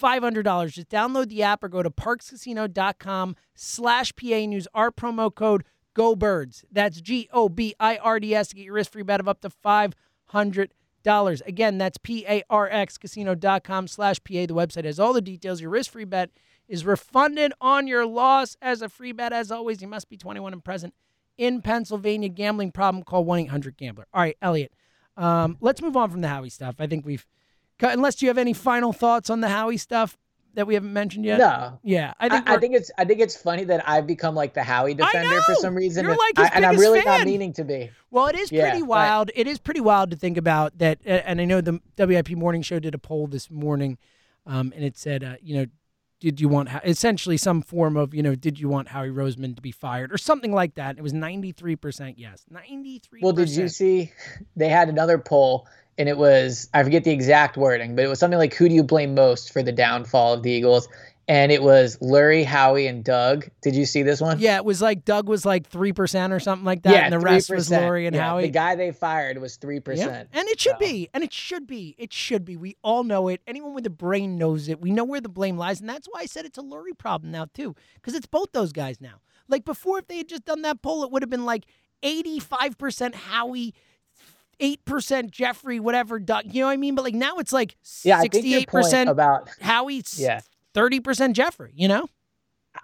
$500. Just download the app or go to parxcasino.com slash PA use our promo code GOBIRDS. That's G O B I R D S to get your risk free bet of up to $500. Again, that's P A R X casino.com slash PA. The website has all the details. Your risk free bet is refunded on your loss as a free bet. As always, you must be 21 and present in Pennsylvania. Gambling problem, call 1 800 Gambler. All right, Eliot, um, let's move on from the Howie stuff. I think we've, unless you have any final thoughts on the Howie stuff that we haven't mentioned yet. No. Yeah, I think I, I, think it's I think it's funny that I've become like the Howie defender for some reason. You're like his I, and I'm really fan. not meaning to be. Well, it is yeah, pretty wild. But... It is pretty wild to think about that. And I know the WIP Morning Show did a poll this morning, um, and it said, uh, you know, did you want essentially some form of you know did you want Howie Roseman to be fired or something like that? It was ninety three percent yes, ninety three. Well, did you see they had another poll and it was I forget the exact wording, but it was something like who do you blame most for the downfall of the Eagles? And it was Lurie, Howie, and Doug. Did you see this one? Yeah, it was like Doug was like three percent or something like that, yeah, and the 3%. rest was Lurie and yeah, Howie. The guy they fired was three percent. And it should so. be, and it should be, it should be. We all know it. Anyone with a brain knows it. We know where the blame lies, and that's why I said it's a Lurie problem now too, because it's both those guys now. Like before, if they had just done that poll, it would have been like eighty-five percent Howie. 8% Jeffrey, whatever, Doug. You know what I mean? But like now it's like yeah, 68% about Howie, yeah. 30% Jeffrey, you know?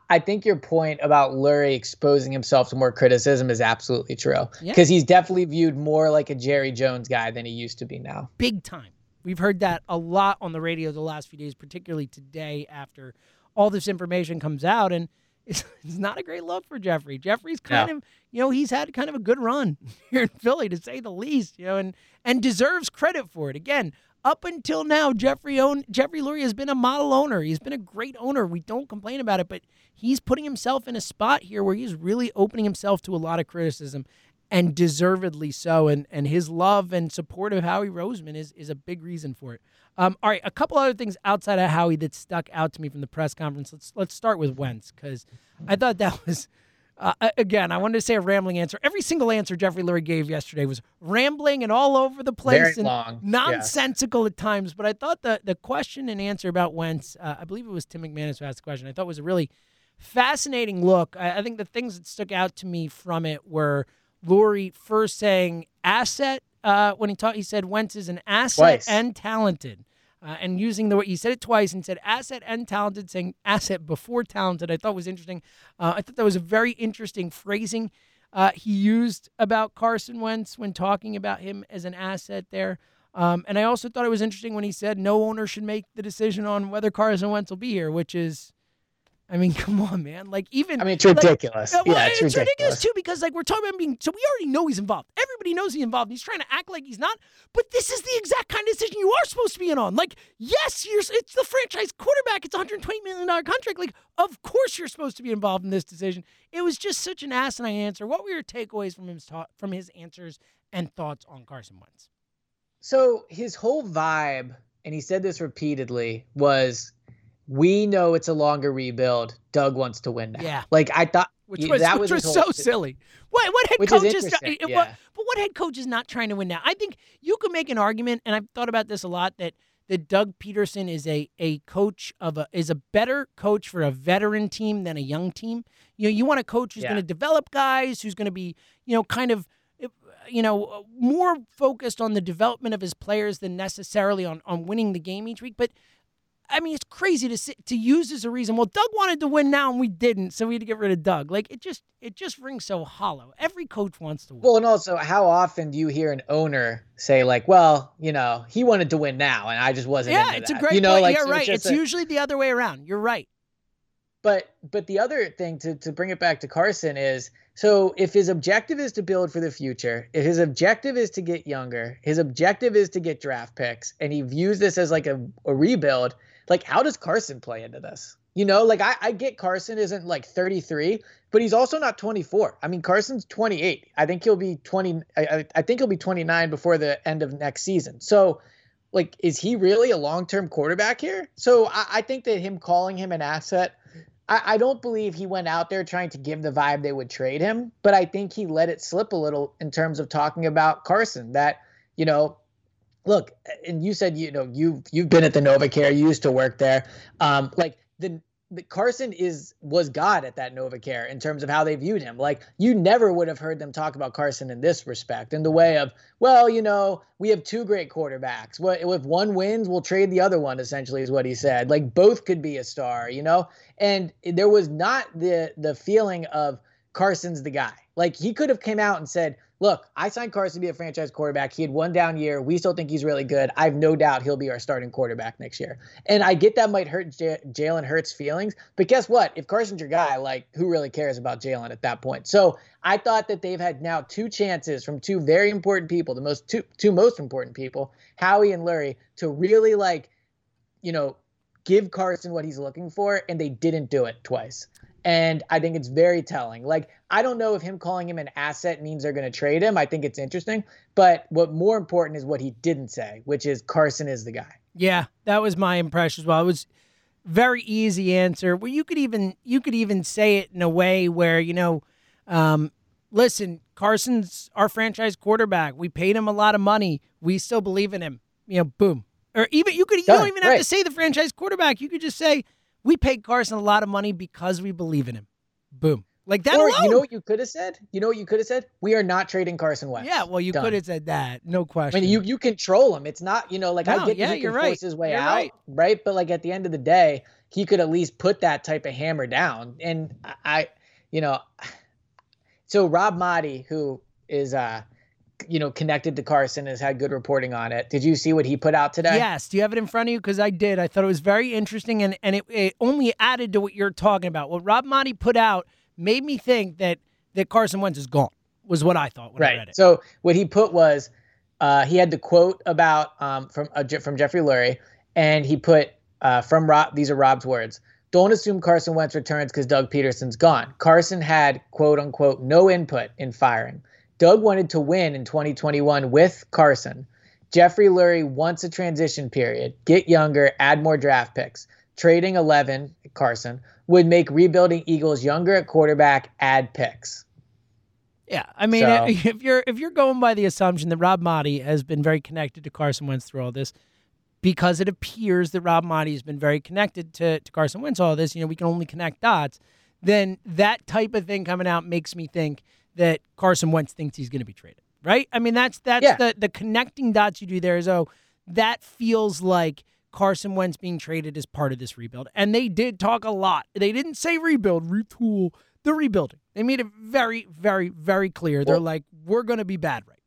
I think your point about Lurie exposing himself to more criticism is absolutely true. Because yeah. he's definitely viewed more like a Jerry Jones guy than he used to be now. Big time. We've heard that a lot on the radio the last few days, particularly today after all this information comes out. And it's, it's not a great look for Jeffrey. Jeffrey's kind of, you know, he's had kind of a good run here in Philly, to say the least, you know, and, and deserves credit for it. Again, up until now, Jeffrey own Jeffrey Lurie has been a model owner. He's been a great owner. We don't complain about it, but he's putting himself in a spot here where he's really opening himself to a lot of criticism, and deservedly so. And and his love and support of Howie Roseman is is a big reason for it. Um, all right, a couple other things outside of Howie that stuck out to me from the press conference. Let's let's start with Wentz because I thought that was uh, again, I wanted to say a rambling answer. Every single answer Jeffrey Lurie gave yesterday was rambling and all over the place Very and long. nonsensical at times. But I thought the the question and answer about Wentz, uh, I believe it was Tim McManus who asked the question. I thought was a really fascinating look. I, I think the things that stuck out to me from it were Lurie first saying asset uh, when he taught. He said Wentz is an asset Twice. and talented uh, and using the way he said it twice and said asset and talented, saying asset before talented, I thought was interesting. Uh, I thought that was a very interesting phrasing uh, he used about Carson Wentz when talking about him as an asset there. Um, and I also thought it was interesting when he said no owner should make the decision on whether Carson Wentz will be here, which is I mean, come on, man. Like even I mean, it's ridiculous. Like, well, yeah, it's, it's ridiculous. ridiculous. too because like we're talking about being. So we already know he's involved. Everybody knows he's involved. He's trying to act like he's not. But this is the exact kind of decision you are supposed to be in on. Like, yes, you're. It's the franchise quarterback. It's a 120 million dollar contract. Like, of course you're supposed to be involved in this decision. It was just such an asinine answer. What were your takeaways from his ta- from his answers and thoughts on Carson Wentz? So his whole vibe, and he said this repeatedly, was we know it's a longer rebuild. Doug wants to win now. Yeah. Like I thought which was, that was, was so silly. What what head which coach is, is yeah. what, but what head coach is not trying to win now? I think you could make an argument, and I've thought about this a lot that that Doug Pederson is a a coach of a is a better coach for a veteran team than a young team. You know, you want a coach who's Yeah. going to develop guys, who's going to be you know kind of uh, you know uh, more focused on the development of his players than necessarily on on winning the game each week. But I mean, it's crazy to sit, to use as a reason. Well, Doug wanted to win now, and we didn't, so we had to get rid of Doug. Like it just it just rings so hollow. Every coach wants to win. Well, and also, how often do you hear an owner say like, "Well, you know, he wanted to win now, and I just wasn't." yeah, it's that." a great You know, point. like yeah, so right. just It's a- usually the other way around. You're right. But but the other thing to to bring it back to Carson is so if his objective is to build for the future, if his objective is to get younger, his objective is to get draft picks, and he views this as like a, a rebuild, like how does Carson play into this? You know, like I, I get Carson isn't like 33, but he's also not 24. I mean, Carson's 28. I think he'll be 20. I, I- think he'll be 29 before the end of next season. So, like, is he really a long term quarterback here? So I, I think that him calling him an asset I, I don't believe he went out there trying to give the vibe they would trade him, but I think he let it slip a little in terms of talking about Carson. That you know, look, and you said you know you you've been at the NovaCare, you used to work there. Um, like the Carson is was God at that NovaCare in terms of how they viewed him. Like you never would have heard them talk about Carson in this respect, in the way of, well, you know, we have two great quarterbacks. What if one wins, we'll trade the other one. Essentially, is what he said. Like both could be a star, you know. And there was not the the feeling of Carson's the guy. Like he could have came out and said, look, I signed Carson to be a franchise quarterback. He had one down year. We still think he's really good. I have no doubt he'll be our starting quarterback next year. And I get that might hurt J- Jalen Hurts' feelings, but guess what? If Carson's your guy, like who really cares about Jalen at that point? So I thought that they've had now two chances from two very important people, the most two two most important people, Howie and Lurie, to really like, you know, give Carson what he's looking for, and they didn't do it twice. And I think it's very telling. Like, I don't know if him calling him an asset means they're going to trade him. I think it's interesting. But what more important is what he didn't say, which is Carson is the guy. Yeah, that was my impression as well. It was very easy answer. Well, you could even you could even say it in a way where you know, um, listen, Carson's our franchise quarterback. We paid him a lot of money. We still believe in him. You know, boom. Or even you could you don't even have to say the franchise quarterback. You could just say we paid Carson a lot of money because we believe in him. Boom. Like that. Or alone. you know what you could have said? You know what you could have said? We are not trading Carson Wentz. Yeah, well, you could have said that. No question. I mean, you you control him. It's not, you know, like no, I get yeah, he can you're force right. his way you're out, right. right? But like at the end of the day, he could at least put that type of hammer down. And I, you know, so Rob Maaddi, who is uh you know, connected to Carson has had good reporting on it. Did you see what he put out today? Yes. Do you have it in front of you? Because I did. I thought it was very interesting, and and it, it only added to what you're talking about. What Rob Maaddi put out made me think that that Carson Wentz is gone. Was what I thought when right. I read it. So what he put was uh, he had the quote about um, from uh, from Jeffrey Lurie, and he put uh, from Rob. These are Rob's words. Don't assume Carson Wentz returns because Doug Pederson's gone. Carson had quote unquote no input in firing. Doug wanted to win in 2021 with Carson. Jeffrey Lurie wants a transition period, get younger, add more draft picks. Trading 11, Carson, would make rebuilding Eagles younger at quarterback, add picks. Yeah, I mean, So- if you're if you're going by the assumption that Rob Maaddi has been very connected to Carson Wentz through all this, because it appears that Rob Maaddi has been very connected to, to Carson Wentz all this, you know, we can only connect dots. Then that type of thing coming out makes me think that Carson Wentz thinks he's going to be traded, right? I mean, that's that's Yeah. the the connecting dots you do there is oh, that feels like Carson Wentz being traded as part of this rebuild. And they did talk a lot. They didn't say rebuild, retool. They're rebuilding. They made it very, very, very clear. They're like, we're going to be bad right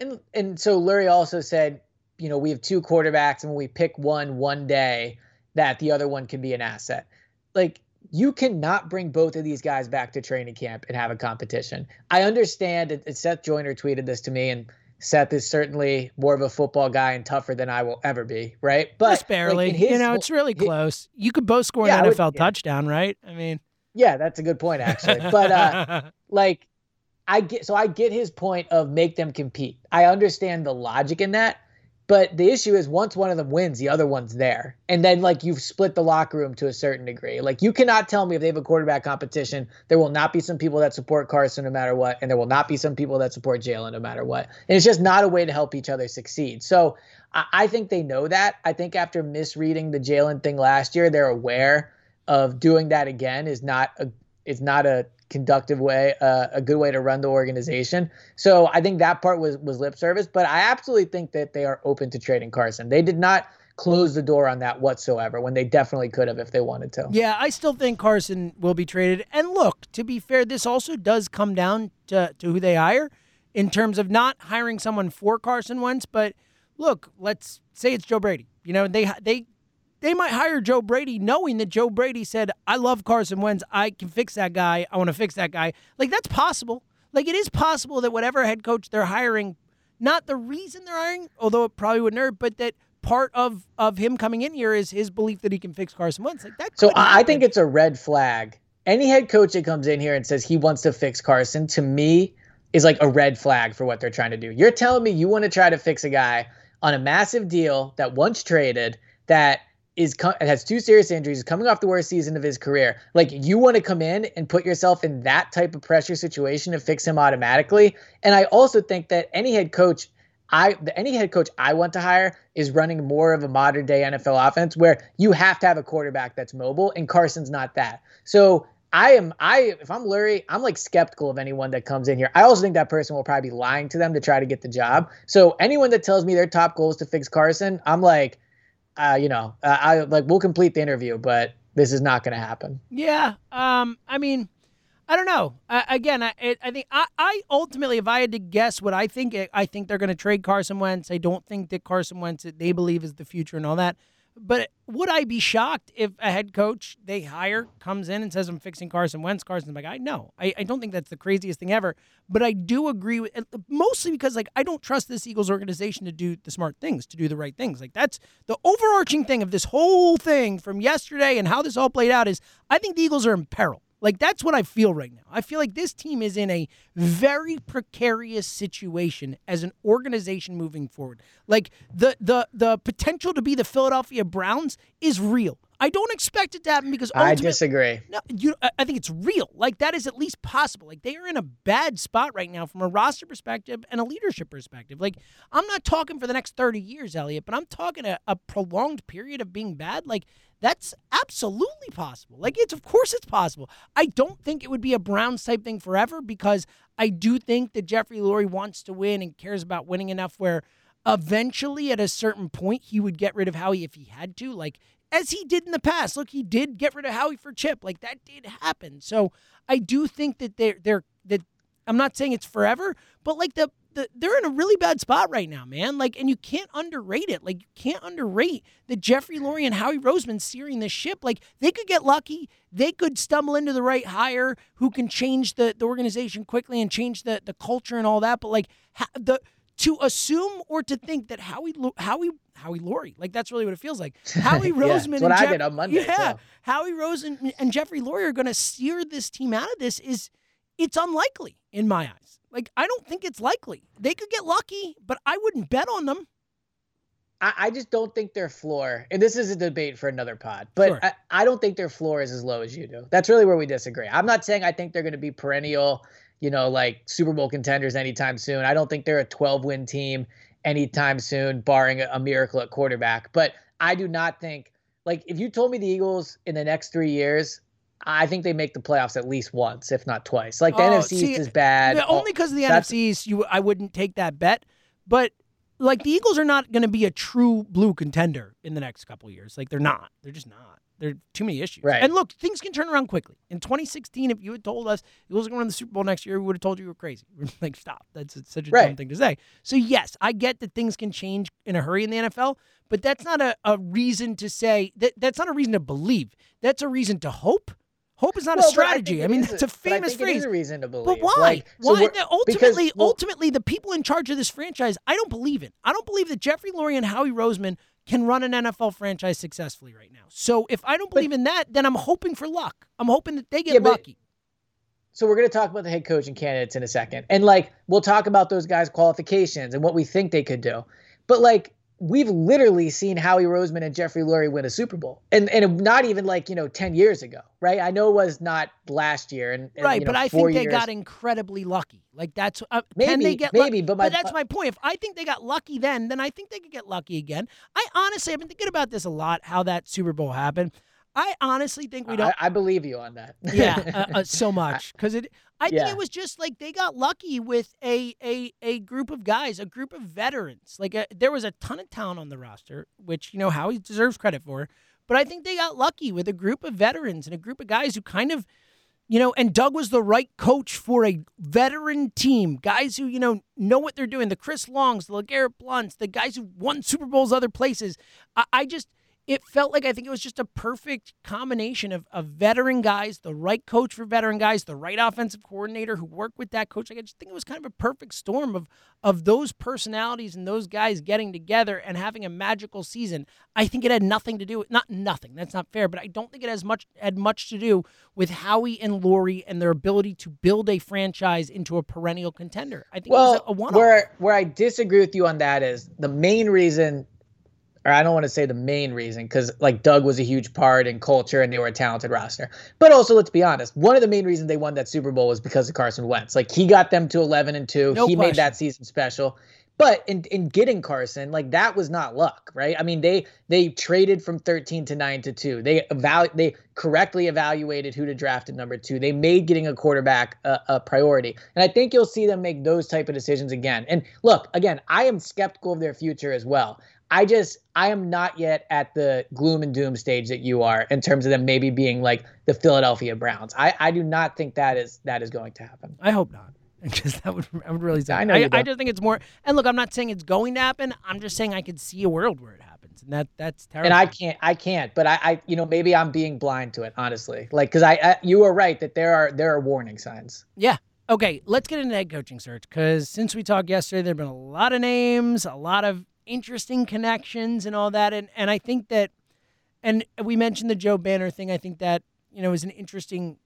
now. And and so Lurie also said, you know, we have two quarterbacks, and when we pick one one day, that the other one can be an asset. Like you cannot bring both of these guys back to training camp and have a competition. I understand. It, it- Seth Joyner tweeted this to me, and Seth is certainly more of a football guy and tougher than I will ever be, right? But Just barely. in his- you know, it's really hi- close. You could both score Yeah, an would- NFL yeah. touchdown, right? I mean, Yeah, that's a good point actually. But uh like I get so I get his point of make them compete. I understand the logic in that, but the issue is once one of them wins, the other one's there. And then like you've split the locker room to a certain degree. Like you cannot tell me if they have a quarterback competition, there will not be some people that support Carson no matter what, and there will not be some people that support Jalen no matter what. And it's just not a way to help each other succeed. So I, I think they know that. I think after misreading the Jalen thing last year, they're aware of doing that again is not a is not a conductive way, uh, a good way to run the organization. So I think that part was was lip service, but I absolutely think that they are open to trading Carson. They did not close the door on that whatsoever when they definitely could have if they wanted to. Yeah, I still think Carson will be traded. And look, to be fair, this also does come down to, to who they hire in terms of not hiring someone for Carson Wentz. But look, let's say it's Joe Brady. You know, they they they might hire Joe Brady knowing that Joe Brady said, "I love Carson Wentz. I can fix that guy. I want to fix that guy." Like that's possible. Like it is possible that whatever head coach they're hiring, not the reason they're hiring, although it probably wouldn't hurt, but that part of of him coming in here is his belief that he can fix Carson Wentz. Like that. So I happen. think it's a red flag. Any head coach that comes in here and says he wants to fix Carson, to me, is like a red flag for what they're trying to do. You're telling me you want to try to fix a guy on a massive deal that once traded that is has two serious injuries, coming off the worst season of his career. Like you want to come in and put yourself in that type of pressure situation to fix him automatically. And I also think that any head coach I any head coach I want to hire is running more of a modern day NFL offense where you have to have a quarterback that's mobile, and Carson's not that. So I am I if I'm Lurie, I'm like skeptical of anyone that comes in here. I also think that person will probably be lying to them to try to get the job. So anyone that tells me their top goal is to fix Carson, I'm like, uh, you know, uh, I like we'll complete the interview, but this is not going to happen. Yeah. Um. I mean, I don't know. again, I I think I, I ultimately, if I had to guess what I think, I think they're going to trade Carson Wentz. I don't think that Carson Wentz they believe is the future and all that. But would I be shocked if a head coach they hire comes in and says, I'm fixing Carson Wentz? Carson's my guy. No, I, I don't think that's the craziest thing ever. But I do agree with mostly because like I don't trust this Eagles organization to do the smart things, to do the right things. Like that's the overarching thing of this whole thing from yesterday and how this all played out is I think the Eagles are in peril. Like that's what I feel right now. I feel like this team is in a very precarious situation as an organization moving forward. Like the the the potential to be the Philadelphia Browns is real. I don't expect it to happen because I disagree. No, you, I think it's real. Like that is at least possible. Like they are in a bad spot right now from a roster perspective and a leadership perspective. Like I'm not talking for the next 30 years, Eliot, but I'm talking a, a prolonged period of being bad. Like that's absolutely possible. Like it's of course it's possible. I don't think it would be a Browns type thing forever because I do think that Jeffrey Lurie wants to win and cares about winning enough where eventually at a certain point he would get rid of Howie if he had to. Like as he did in the past. Look, he did get rid of Howie for Chip. Like that did happen. So I do think that they're they're that I'm not saying it's forever, but like the, the they're in a really bad spot right now, man. Like, and you can't underrate it. Like, you can't underrate that Jeffrey Lurie and Howie Roseman steering this ship. Like, they could get lucky. They could stumble into the right hire who can change the, the organization quickly and change the the culture and all that. But like ha- the to assume or to think that Howie Howie Howie Lurie, like that's really what it feels like. Howie Roseman yeah, and Jeff- on Monday. Yeah, so. Howie Roseman and Jeffrey Lurie are going to steer this team out of this. Is it's unlikely in my eyes. Like I don't think it's likely. They could get lucky, but I wouldn't bet on them. I, I just don't think their floor, and this is a debate for another pod, but sure. I, I don't think their floor is as low as you do. That's really where we disagree. I'm not saying I think they're going to be perennial you know, like Super Bowl contenders anytime soon. I don't think they're a 12 win team anytime soon, barring a, a miracle at quarterback. But I do not think, like, if you told me the Eagles in the next three years, I think they make the playoffs at least once, if not twice. Like the oh, NFC East is bad. Only because of the NFC East, you I wouldn't take that bet. But like the Eagles are not going to be a true blue contender in the next couple years. Like they're not. They're just not. There are too many issues. Right. And look, things can turn around quickly. In 2016, if you had told us it was going to win the Super Bowl next year, we would have told you you were crazy. We're like, stop. That's such a right. dumb thing to say. So, yes, I get that things can change in a hurry in the NFL, but that's not a, a reason to say that that's not a reason to believe. That's a reason to hope. Hope is not well, a strategy. I, I mean, it's a famous phrase. It is a reason to believe. But why? Like, why? So ultimately, because, well, ultimately, the people in charge of this franchise, I don't believe in. I don't believe that Jeffrey Lurie and Howie Roseman can run an NFL franchise successfully right now. So if I don't believe but, in that, then I'm hoping for luck. I'm hoping that they get yeah, but, lucky. So we're going to talk about the head coaching candidates in a second. And like we'll talk about those guys' qualifications and what we think they could do. But like we've literally seen Howie Roseman and Jeffrey Lurie win a Super Bowl, and and not even like you know ten years ago, right? I know it was not last year, and, and right, you know, but I think they got incredibly lucky. Like that's uh, maybe can they get maybe, lucky? but, my, but that's my point. If I think they got lucky then, then I think they could get lucky again. I honestly, I've been thinking about this a lot. How that Super Bowl happened. I honestly think we don't. I, I believe you on that. yeah, uh, uh, so much because it. I yeah. think it was just like they got lucky with a a a group of guys, a group of veterans. Like a, uh, there was a ton of talent on the roster, which you know Howie deserves credit for. But I think they got lucky with a group of veterans and a group of guys who kind of, you know, and Doug was the right coach for a veteran team. Guys who, you know, know what they're doing. The Chris Longs, the LeGarrette Blunts, the guys who won Super Bowls other places. I, I just – it felt like I think it was just a perfect combination of, of veteran guys, the right coach for veteran guys, the right offensive coordinator who worked with that coach. Like I just think it was kind of a perfect storm of of those personalities and those guys getting together and having a magical season. I think it had nothing to do with not nothing. That's not fair, but I don't think it has much had much to do with Howie and Lurie and their ability to build a franchise into a perennial contender. I think well, it was a, a one. Where where I disagree with you on that is the main reason or I don't want to say the main reason, because like Doug was a huge part in culture and they were a talented roster. But also, let's be honest, one of the main reasons they won that Super Bowl was because of Carson Wentz. Like he got them to 11 and two. No he question. made that season special. But in, in getting Carson, like that was not luck, right? I mean, they they traded from 13 to 9 to 2. They evalu- they correctly evaluated who to draft at number 2. They made getting a quarterback a, a priority. And I think you'll see them make those type of decisions again. And look, again, I am skeptical of their future as well. I just I am not yet at the gloom and doom stage that you are in terms of them maybe being like the Philadelphia Browns. I, I do not think that is that is going to happen. I hope not. Because that would I would really say. I know I, I don't. just think it's more. And look, I'm not saying it's going to happen. I'm just saying I could see a world where it happens, and that that's terrible. And I can't I can't, but I, I you know maybe I'm being blind to it honestly. Like because I, I you are right that there are there are warning signs. Yeah. Okay, let's get into the head coaching search because since we talked yesterday, there have been a lot of names, a lot of interesting connections, and all that. And and I think that, and we mentioned the Joe Banner thing. I think that you know is an interesting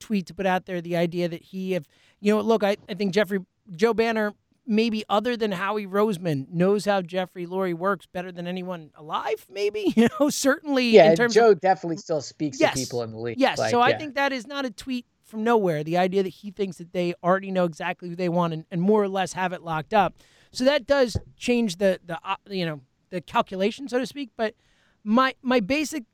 tweet to put out there. The idea that he have you know look, I, I think Jeffrey Joe Banner maybe other than Howie Roseman knows how Jeffrey Lurie works better than anyone alive. Maybe you know certainly Yeah, in terms Joe of definitely still speaks Yes. to people in the league. Yes, Like, so I think that is not a tweet from nowhere. The idea that he thinks that they already know exactly who they want and, and more or less have it locked up. So that does change the the uh, you know the calculation, so to speak. But my my basic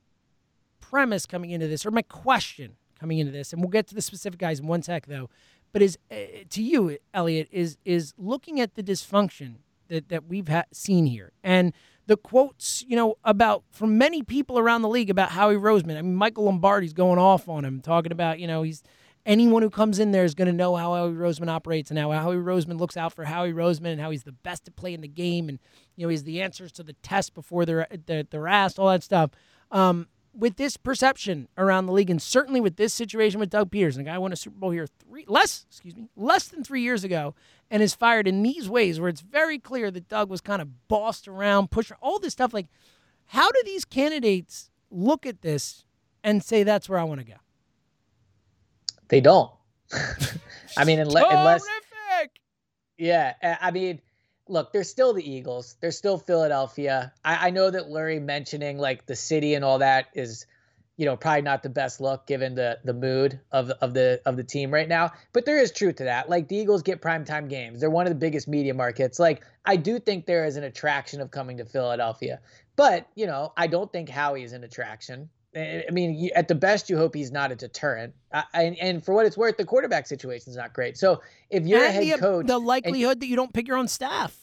premise coming into this, or my question coming into this, and we'll get to the specific guys in one sec though, but is uh, to you, Eliot, is is looking at the dysfunction that that we've ha- seen here and the quotes, you know, about from many people around the league about Howie Roseman. I mean, Michael Lombardi's going off on him, talking about, you know, he's anyone who comes in there is going to know how Howie Roseman operates and how Howie Roseman looks out for Howie Roseman and how he's the best to play in the game and you know he's the answers to the test before they're they're, asked, all that stuff. Um, with this perception around the league, and certainly with this situation with Doug Pederson, a guy won a Super Bowl here three less, excuse me, less than three years ago, and is fired in these ways, where it's very clear that Doug was kind of bossed around, pushed all this stuff. Like, how do these candidates look at this and say that's where I want to go? They don't. I mean, unless, unless Yeah, I mean, look, they're still the Eagles. They're still Philadelphia. I, I know that Lurie mentioning like the city and all that is, you know, probably not the best look given the the mood of the, of the of the team right now. But there is truth to that. Like the Eagles get primetime games. They're one of the biggest media markets. Like I do think there is an attraction of coming to Philadelphia. But you know, I don't think Howie is an attraction. I I mean, you, at the best, you hope he's not a deterrent. Uh, and, and for what it's worth, the quarterback situation is not great. So if you're a head the, coach, the and- likelihood that you don't pick your own staff,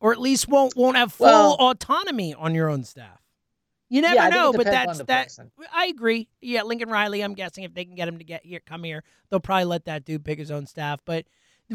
or at least won't won't have full Well- autonomy on your own staff. You never Yeah, I know, but that's that. person. I agree. Yeah, Lincoln Riley. I'm guessing if they can get him to get here, come here, they'll probably let that dude pick his own staff. But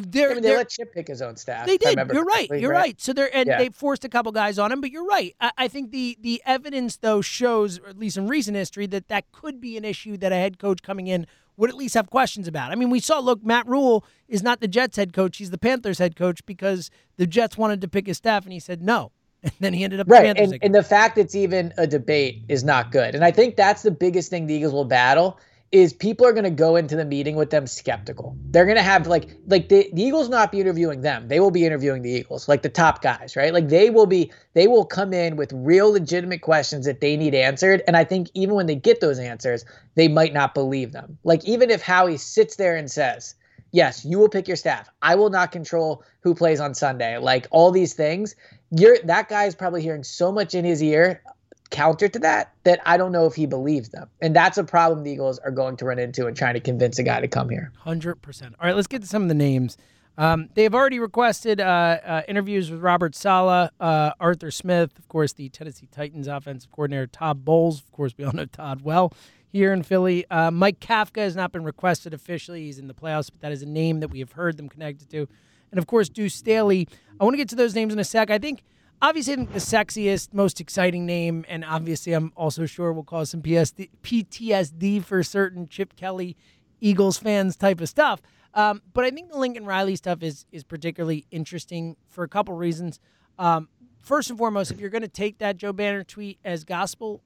they're, I mean, they they're let Chip pick his own staff. they did. You're right. You're right. So they're and Yeah. they forced a couple guys on him, but you're right. I, I think the the evidence though shows, or at least in recent history, that that could be an issue that a head coach coming in would at least have questions about. I mean, we saw. Look, Matt Rhule is not the Jets head coach; he's the Panthers head coach because the Jets wanted to pick his staff, and he said no, and then he ended up Right. Panthers And, and the fact it's even a debate is not good. And I think that's the biggest thing the Eagles will battle is people are going to go into the meeting with them skeptical. They're going to have like like the, the Eagles not be interviewing them. They will be interviewing the Eagles, like the top guys, right? Like they will be they will come in with real legitimate questions that they need answered. And I think even when they get those answers, they might not believe them. Like even if Howie sits there and says, yes, you will pick your staff. I will not control who plays on Sunday. Like all these things, you're that guy is probably hearing so much in his ear counter to that that I don't know if he believes them. And that's a problem the Eagles are going to run into in trying to convince a guy to come here. Hundred percent. All right, let's get to some of the names. Um, they have already requested uh, uh, interviews with Robert Saleh, uh, Arthur Smith, of course, the Tennessee Titans offensive coordinator, Todd Bowles. Of course, we all know Todd well here in Philly. Uh, Mike Kafka has not been requested officially. He's in the playoffs, but that is a name that we have heard them connected to. And of course, Deuce Staley. I want to get to those names in a sec. I think, obviously, the sexiest, most exciting name, and obviously, I'm also sure will cause some PSD, PTSD for certain Chip Kelly Eagles fans type of stuff. Um, but I think the Lincoln Riley stuff is is particularly interesting for a couple reasons. Um, first and foremost, if you're going to take that Joe Banner tweet as gospel,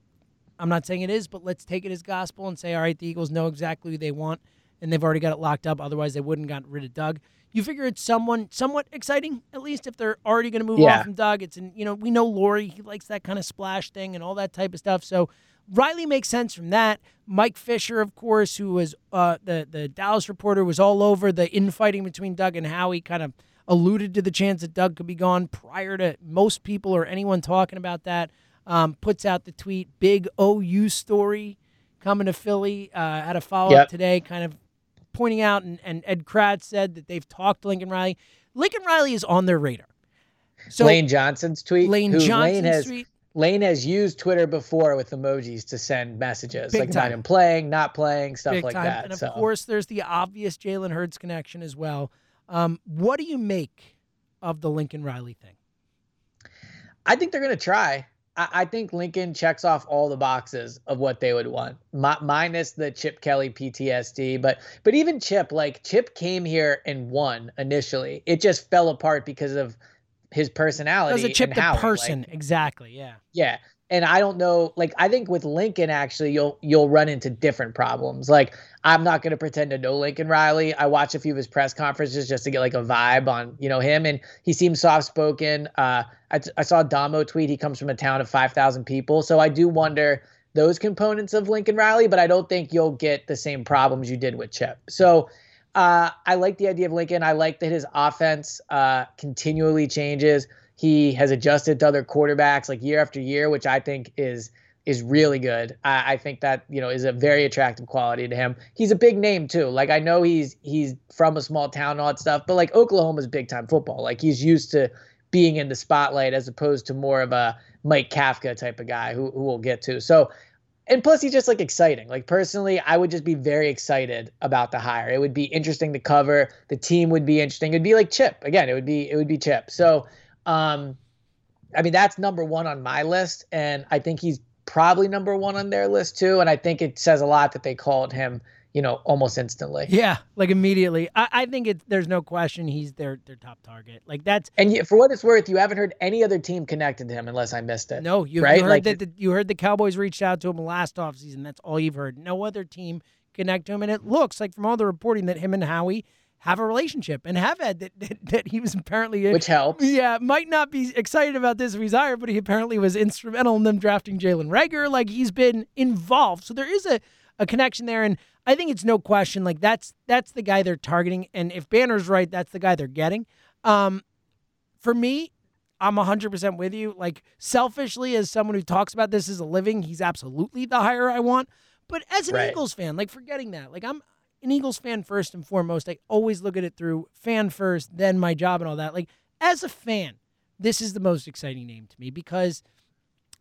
I'm not saying it is, but let's take it as gospel and say, all right, the Eagles know exactly who they want and they've already got it locked up. Otherwise, they wouldn't gotten rid of Doug. You figure it's someone somewhat exciting, at least if they're already going to move Yeah. on from Doug. It's and you know, we know Lurie, he likes that kind of splash thing and all that type of stuff. So Riley makes sense from that. Mike Fisher, of course, who was uh, the the Dallas reporter, was all over the infighting between Doug and Howie. Kind of alluded to the chance that Doug could be gone prior to most people or anyone talking about that. Um, puts out the tweet, big OU story coming to Philly. Uh, had a follow up Yep. today, kind of pointing out, and, and Ed Kracz said that they've talked to Lincoln Riley. Lincoln Riley is on their radar. So Lane Johnson's tweet. Lane Johnson's Lane has, tweet. Lane has used Twitter before with emojis to send messages, Big like time. about him playing, not playing, stuff big like time. that. And of so. course, there's the obvious Jalen Hurts connection as well. Um, what do you make of the Lincoln Riley thing? I think they're going to try. I, I think Lincoln checks off all the boxes of what they would want, Mi- minus the Chip Kelly PTSD. But but even Chip, like Chip came here and won initially. It just fell apart because of his personality. Because of Chip the Howie. Like, person, exactly. Yeah. yeah. And I don't know, like I think with Lincoln actually you'll you'll run into different problems. Like I'm not gonna pretend to know Lincoln Riley. I watch a few of his press conferences just to get like a vibe on, you know, him and he seems soft spoken. Uh I, t- I saw Damo tweet he comes from a town of five thousand people. So I do wonder those components of Lincoln Riley, but I don't think you'll get the same problems you did with Chip. So uh, I like the idea of Lincoln. I like that his offense uh, continually changes. He has adjusted to other quarterbacks like year after year, which I think is is really good. I, I think that you know is a very attractive quality to him. He's a big name too. Like I know he's he's from a small town and all that stuff, but like Oklahoma's big time football. Like he's used to being in the spotlight as opposed to more of a Mike Kafka type of guy who who we'll get to. So and plus he's just like exciting. Like personally, I would just be very excited about the hire. It would be interesting to cover. The team would be interesting. It'd be like Chip. Again, it would be it would be Chip. So um I mean that's number 1 on my list and I think he's probably number 1 on their list too and I think it says a lot that they called him, you know, almost instantly. Yeah, like immediately. I, I think it's there's no question he's their their top target. Like that's And you, for what it's worth, you haven't heard any other team connected to him unless I missed it. no, you, right? you heard Like- that the, you heard the Cowboys reached out to him last offseason. That's all you've heard. No other team connect to him, and it looks like from all the reporting that him and Howie have a relationship and have had that that, that he was apparently in Which helps. Yeah, might not be excited about this if he's hired, but he apparently was instrumental in them drafting Jalen Reagor. Like he's been involved, so there is a, a connection there, and I think it's no question. Like that's that's the guy they're targeting, and if Banner's right, that's the guy they're getting. Um, for me, I'm 100% with you. Like selfishly, as someone who talks about this as a living, he's absolutely the hire I want. But as an Right. Eagles fan, like forgetting that, like I'm an Eagles fan first and foremost. I always look at it through fan first, then my job and all that. Like as a fan, this is the most exciting name to me because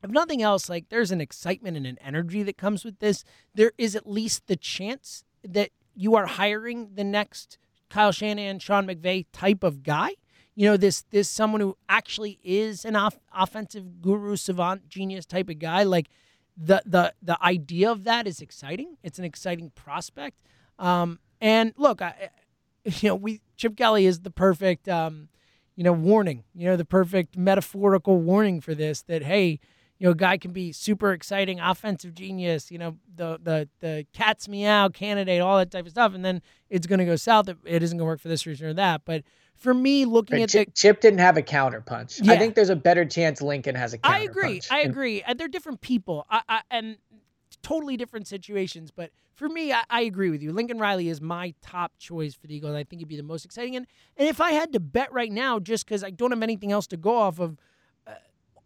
if nothing else, like there's an excitement and an energy that comes with this. There is at least the chance that you are hiring the next Kyle Shanahan, Sean McVay type of guy. You know, this this someone who actually is an off- offensive guru, savant, genius type of guy. Like the the the idea of that is exciting. It's an exciting prospect. Um, and look, I, you know, we Chip Kelly is the perfect, um, you know, warning. You know, the perfect metaphorical warning for this. That hey, you know, a guy can be super exciting, offensive genius. You know, the the the cat's meow candidate, all that type of stuff, and then it's going to go south. It, it isn't going to work for this reason or that. But for me, looking at Chip, the Chip didn't have a counter punch. Yeah. I think there's a better chance Lincoln has a counter I agree. I agree. And they're different people. I, I, and totally different situations. But for me, I, I agree with you. Lincoln Riley is my top choice for the Eagles. I think he'd be the most exciting. And, and if I had to bet right now, just because I don't have anything else to go off of, uh,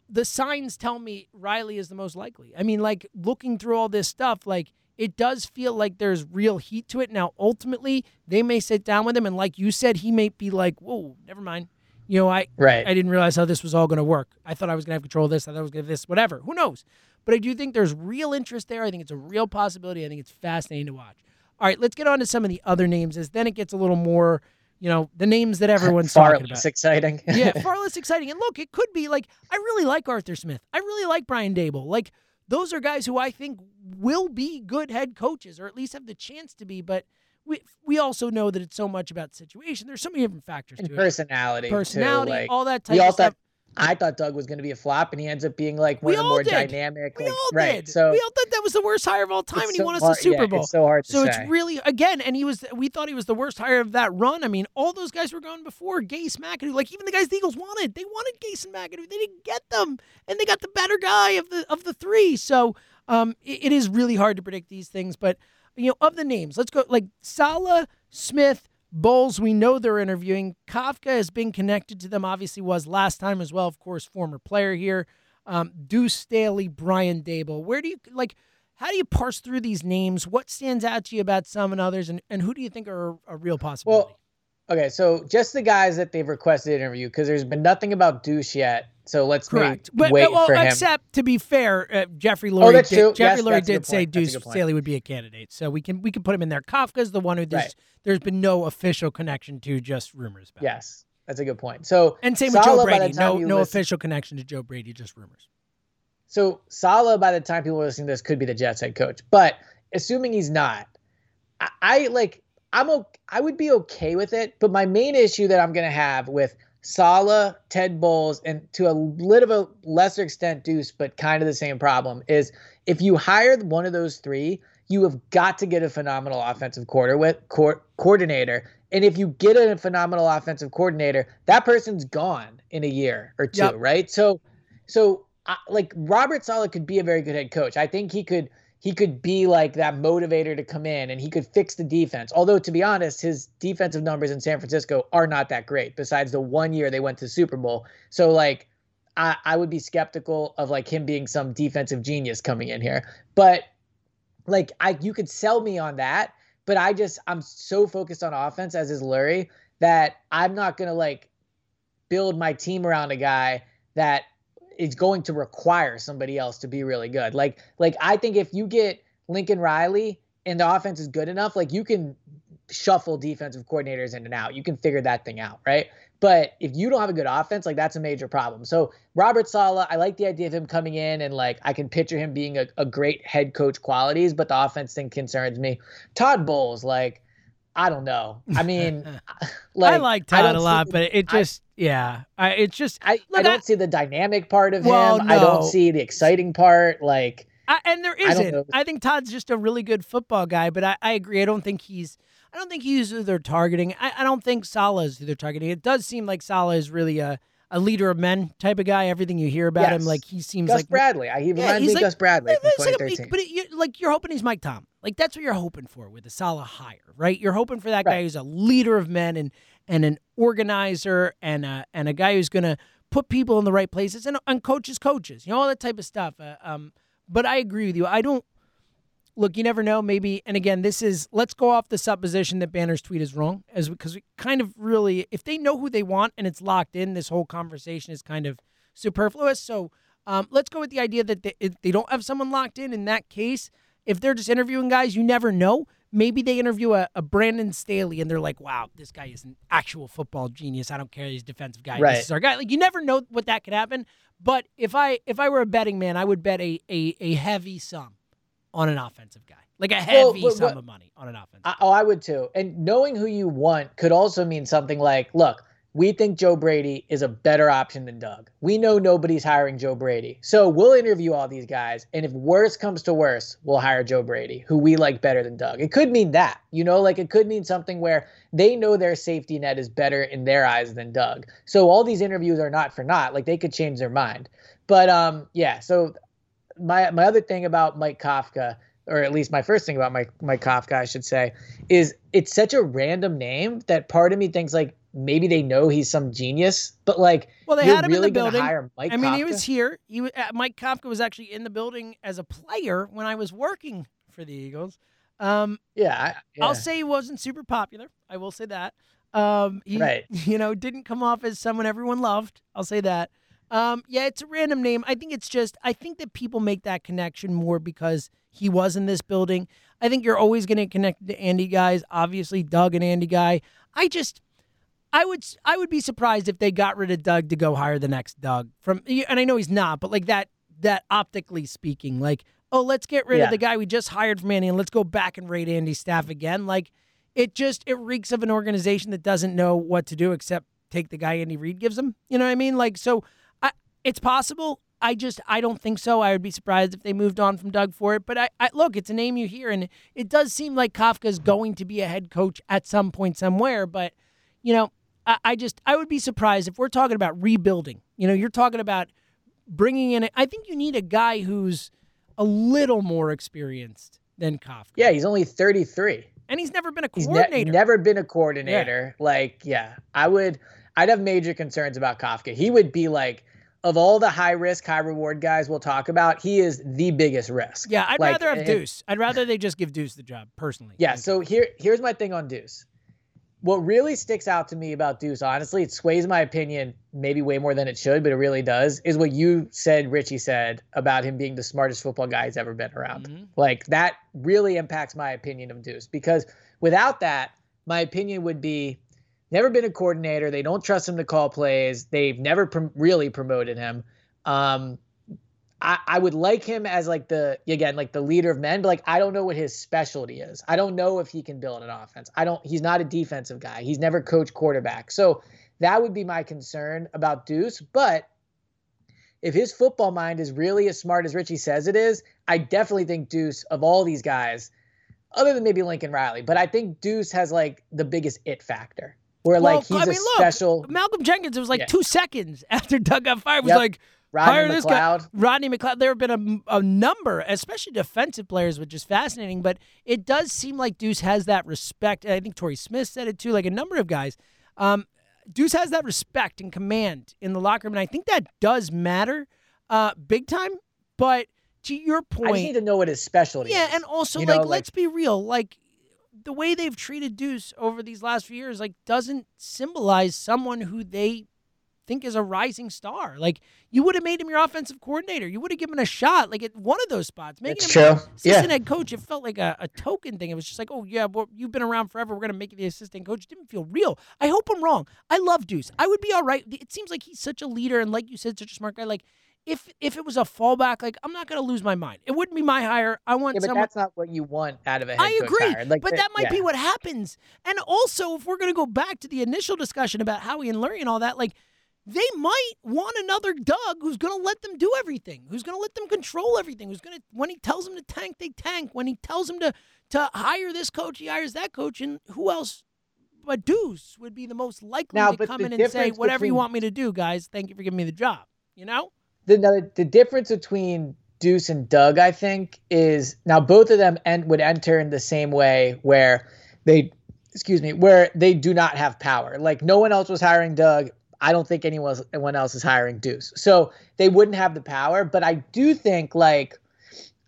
the signs tell me Riley is the most likely. I mean, like looking through all this stuff, like it does feel like there's real heat to it. Now, ultimately, they may sit down with him, and like you said, he may be like, "Whoa, never mind." You know, I Right. I didn't realize how this was all going to work. I thought I was going to have control of this. I thought I was going to this, whatever. Who knows? But I do think there's real interest there. I think it's a real possibility. I think it's fascinating to watch. All right, let's get on to some of the other names. As then it gets a little more, you know, the names that everyone's far talking less about. exciting. yeah, far less exciting. And look, it could be like I really like Arthur Smith. I really like Brian Daboll. Like those are guys who I think will be good head coaches, or at least have the chance to be. But we we also know that it's so much about situation. There's so many different factors and to it. personality. too, Personality, like, all that type we of all stuff. thought I thought Doug was going to be a flop, and he ends up being like one We of the more did. dynamic. We like, all right. did. So we all thought that was the worst hire of all time, and he so won us hard- the Super yeah, Bowl. It's so hard So say. it's really again, and he was. We thought he was the worst hire of that run. I mean, all those guys were gone before. Gase, McAdoo, like even the guys the Eagles wanted. They wanted Gase and McAdoo. They didn't get them, and they got the better guy of the of the three. So um, it, it is really hard to predict these things. But you know, of the names, let's go like Saleh, Smith. Bowles, we know they're interviewing. Kafka has been connected to them, obviously, was last time as well, of course, former player here. Um, Deuce Staley, Brian Daboll. Where do you like? How do you parse through these names? What stands out to you about some and others, and, and who do you think are a real possibility? Well, okay, so just the guys that they've requested interview because there's been nothing about Deuce yet. So let's Correct, wait, but well, for him. except to be fair, uh, Jeffrey Lurie. that's did, true. Jeffrey Yes, Lurie did say Deuce. Staley would be a candidate, so we can we can put him in there. Kafka's the one who there's Right. there's been no official connection to, just rumors about. Yes, that's a good point. So and same with Joe Brady. No no listen- official connection to Joe Brady, just rumors. So Saleh, by the time people are listening to this, could be the Jets head coach. But assuming he's not, I, I like I'm okay, I would be okay with it. But my main issue that I'm gonna have with Saleh, Todd Bowles, and to a little bit lesser extent Deuce, but kind of the same problem is if you hire one of those three, you have got to get a phenomenal offensive quarter with co- coordinator. And if you get a phenomenal offensive coordinator, that person's gone in a year or two, Yep. right? So, so I, like Robert Saleh could be a very good head coach. I think he could he could be like that motivator to come in and he could fix the defense. Although to be honest, his defensive numbers in San Francisco are not that great. Besides the one year they went to Super Bowl, so like I, I would be skeptical of like him being some defensive genius coming in here. But like I you could sell me on that, but I just I'm so focused on offense as is Lurie that I'm not gonna like build my team around a guy that is going to require somebody else to be really good. Like like I think if you get Lincoln Riley and the offense is good enough, like you can shuffle defensive coordinators in and out. You can figure that thing out, right? But if you don't have a good offense, like that's a major problem. So Robert Saleh, I like the idea of him coming in and like I can picture him being a, a great head coach qualities, but the offense thing concerns me. Todd Bowles, like I don't know. I mean, like I like Todd don't a lot, the- but it I- just yeah, I, it's just I, I don't I- see the dynamic part of Well, him. I don't see the exciting part. Like I, and there I isn't. I, think Todd's just a really good football guy, but I, I agree. I don't think he's. I don't think he's who they're targeting. I, I don't think Saleh is who they're targeting. It does seem like Saleh is really a, a leader of men type of guy. Everything you hear about him, like he seems Gus like Bradley. I, he Yeah, reminds he's me like- Gus Bradley from wait a second, 2013. But it, you, like you're hoping he's Mike Tom. Like that's what you're hoping for with a Saleh hire, right? You're hoping for that guy who's a leader of men and and an organizer and a and a guy who's gonna put people in the right places and and coaches coaches, you know all that type of stuff. Uh, um, but I agree with you. I don't look. You never know. Maybe and again, this is let's go off the supposition that Banner's tweet is wrong, as because we kind of really, if they know who they want and it's locked in, this whole conversation is kind of superfluous. So um, let's go with the idea that they, if they don't have someone locked in. In that case, if they're just interviewing guys, you never know. Maybe they interview a, a Brandon Staley and they're like, "Wow, this guy is an actual football genius. I don't care, he's a defensive guy. Right. This is our guy." Like you never know what that could happen. But if I if I were a betting man, I would bet a a, a heavy sum on an offensive guy, like a Well, heavy but- sum of money on an offensive. I, oh, I would too. And knowing who you want could also mean something like, look, we think Joe Brady is a better option than Doug. We know nobody's hiring Joe Brady. So we'll interview all these guys. And if worse comes to worse, we'll hire Joe Brady, who we like better than Doug. It could mean that, you know, like it could mean something where they know their safety net is better in their eyes than Doug. So all these interviews are not for naught. Like they could change their mind. But um, yeah, so my my other thing about Mike Kafka, or at least my first thing about Mike Mike Kafka, I should say, is it's such a random name that part of me thinks like maybe they know he's some genius, but like Well, they had him in the building. hire Mike I mean, he was here. He wa- uh, Mike Kafka was actually in the building as a player when I was working for the Eagles. Um, yeah, I- yeah. I'll say he wasn't super popular. I will say that. Um, he, Right. You know, didn't come off as someone everyone loved. I'll say that. Um, yeah, it's a random name. I think it's just. I think that people make that connection more because he was in this building. I think you're always going to connect to Andy guys. Obviously, Doug and Andy guy. I just. I would I would be surprised if they got rid of Doug to go hire the next Doug from and I know he's not, but like that that optically speaking, like oh let's get rid Yeah. of the guy we just hired from Andy and let's go back and raid Andy's staff again. Like it just it reeks of an organization that doesn't know what to do except take the guy Andy Reid gives them. You know what I mean? Like so It's possible. I just I don't think so. I would be surprised if they moved on from Doug for it. But I, I look, it's a name you hear, and it does seem like Kafka is going to be a head coach at some point somewhere. But you know, I, I just I would be surprised if we're talking about rebuilding. You know, you're talking about bringing in. I think you need a guy who's a little more experienced than Kafka. Yeah, he's only 33. And he's never been a He's coordinator. ne- never been a coordinator. Like, yeah, I would, I'd have major concerns about Kafka. He would be like, of all the high risk, high reward guys we'll talk about, he is the biggest risk. yeah, I'd Like, rather have and- Deuce. I'd rather they just give Deuce the job personally. Yeah. So here, here's my thing on Deuce. What really sticks out to me about Deuce, honestly, it sways my opinion maybe way more than it should, but it really does, is what you said, Richie said about him being the smartest football guy he's ever been around. Mhm. Like that really impacts my opinion of Deuce because without that, my opinion would be never been a coordinator. They don't trust him to call plays. They've never really promoted him. Um, I, I would like him as like the again like the leader of men, but like I don't know what his specialty is. I don't know if he can build an offense. I don't. He's not a defensive guy. He's never coached quarterback. So that would be my concern about Deuce. But if his football mind is really as smart as Richie says it is, I definitely think Deuce of all these guys, other than maybe Lincoln Riley, but I think Deuce has like the biggest it factor. Where Well, like he's I mean, a look, special Malcolm Jenkins. It was like Yeah. two seconds after Doug got fired. Was Yep. like Rodney hire this guy, McLeod. Rodney McLeod. There have been a, a number, especially defensive players, which is fascinating. But it does seem like Deuce has that respect. And I think Torrey Smith said it too. Like a number of guys, um, Deuce has that respect and command in the locker room, and I think that does matter, uh, big time. But to your point, I just need to know what his specialty yeah, is. and also You like know, like- let's be real, like the way they've treated Deuce over these last few years, like doesn't symbolize someone who they think is a rising star. Like you would have made him your offensive coordinator, you would have given him a shot, like at one of those spots. Making It's him true. Yeah. assistant head coach, it felt like a, a token thing. It was just like, oh yeah, well you've been around forever. We're gonna make you the assistant coach. It didn't feel real. I hope I'm wrong. I love Deuce. I would be all right. It seems like he's such a leader, and like you said, such a smart guy. Like. If, if it was a fallback, like I'm not gonna lose my mind. It wouldn't be my hire. I want Yeah, but someone. that's not what you want out of a head I coach agree. Like but the- that might be what happens. And also, if we're going to go back to the initial discussion about Howie and Lurie and all that, like they might want another Doug who's going to let them do everything, who's going to let them control everything, who's going to when he tells them to tank, they tank. When he tells them to to hire this coach, he hires that coach, and who else? But Deuce would be the most likely Now, to come in and say, "Whatever you want me to do, guys. Thank you for giving me the job." You know? The, the difference between Deuce and Doug, I think, is now both of them en- would enter in the same way where they, excuse me, where they do not have power. Like no one else was hiring Doug. I don't think anyone anyone else is hiring Deuce, so they wouldn't have the power. But I do think, like,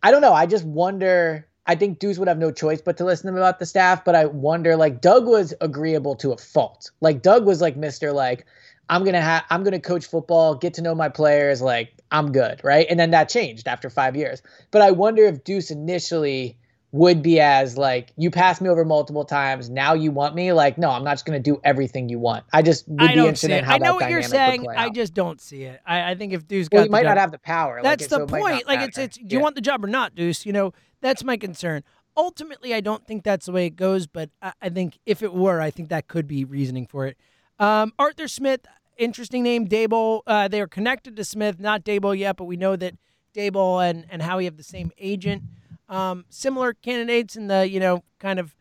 I don't know. I just wonder. I think Deuce would have no choice but to listen to him about the staff. But I wonder, like, Doug was agreeable to a fault. Like Doug was like Mister, like, I'm gonna have I'm gonna coach football, get to know my players, like I'm good, right? And then that changed after five years. But I wonder if Deuce initially would be as like you passed me over multiple times, now you want me. Like, no, I'm not just gonna do everything you want. I just would I be interested in it. how I know that what you're saying. I just don't see it. I, I think if Deuce well, got you might the not have the power. That's like, the so point. Like it's it's do you Yeah. want the job or not, Deuce? You know, that's my concern. Ultimately, I don't think that's the way it goes, but I, I think if it were, I think that could be reasoning for it. Um, Arthur Smith, interesting name. Daboll, uh, they are connected to Smith, not Daboll yet, but we know that Daboll and and Howie have the same agent. Um, similar candidates in the you know kind of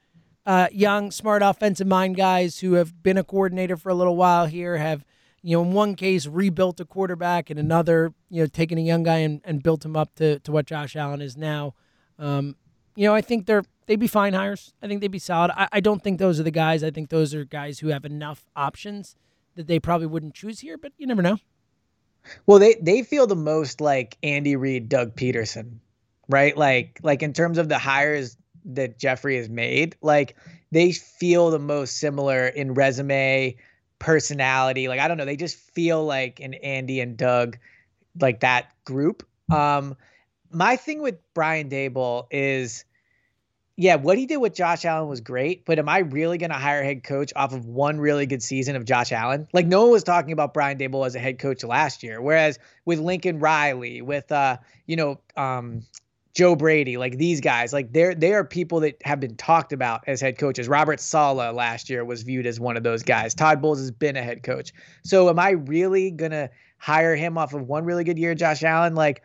uh, young, smart offensive mind guys who have been a coordinator for a little while here have you know, in one case rebuilt a quarterback, and another, you know, taken a young guy and, and built him up to, to what Josh Allen is now. Um, you know, I think they're they'd be fine hires. I think they'd be solid. I, I don't think those are the guys. I think those are guys who have enough options that they probably wouldn't choose here, but you never know. Well, they they feel the most like Andy Reid, Doug Pederson, right? Like like in terms of the hires that Jeffrey has made, like they feel the most similar in resume, personality. Like I don't know, they just feel like an Andy and Doug, like that group. Um, my thing with Brian Daboll is, yeah, what he did with Josh Allen was great, but am I really going to hire a head coach off of one really good season of Josh Allen? Like no one was talking about Brian Daboll as a head coach last year, whereas with Lincoln Riley, with uh, you know, um, Joe Brady, like these guys, like they're they are people that have been talked about as head coaches. Robert Saleh last year was viewed as one of those guys. Todd Bowles has been a head coach. So am I really gonna hire him off of one really good year, Josh Allen? Like,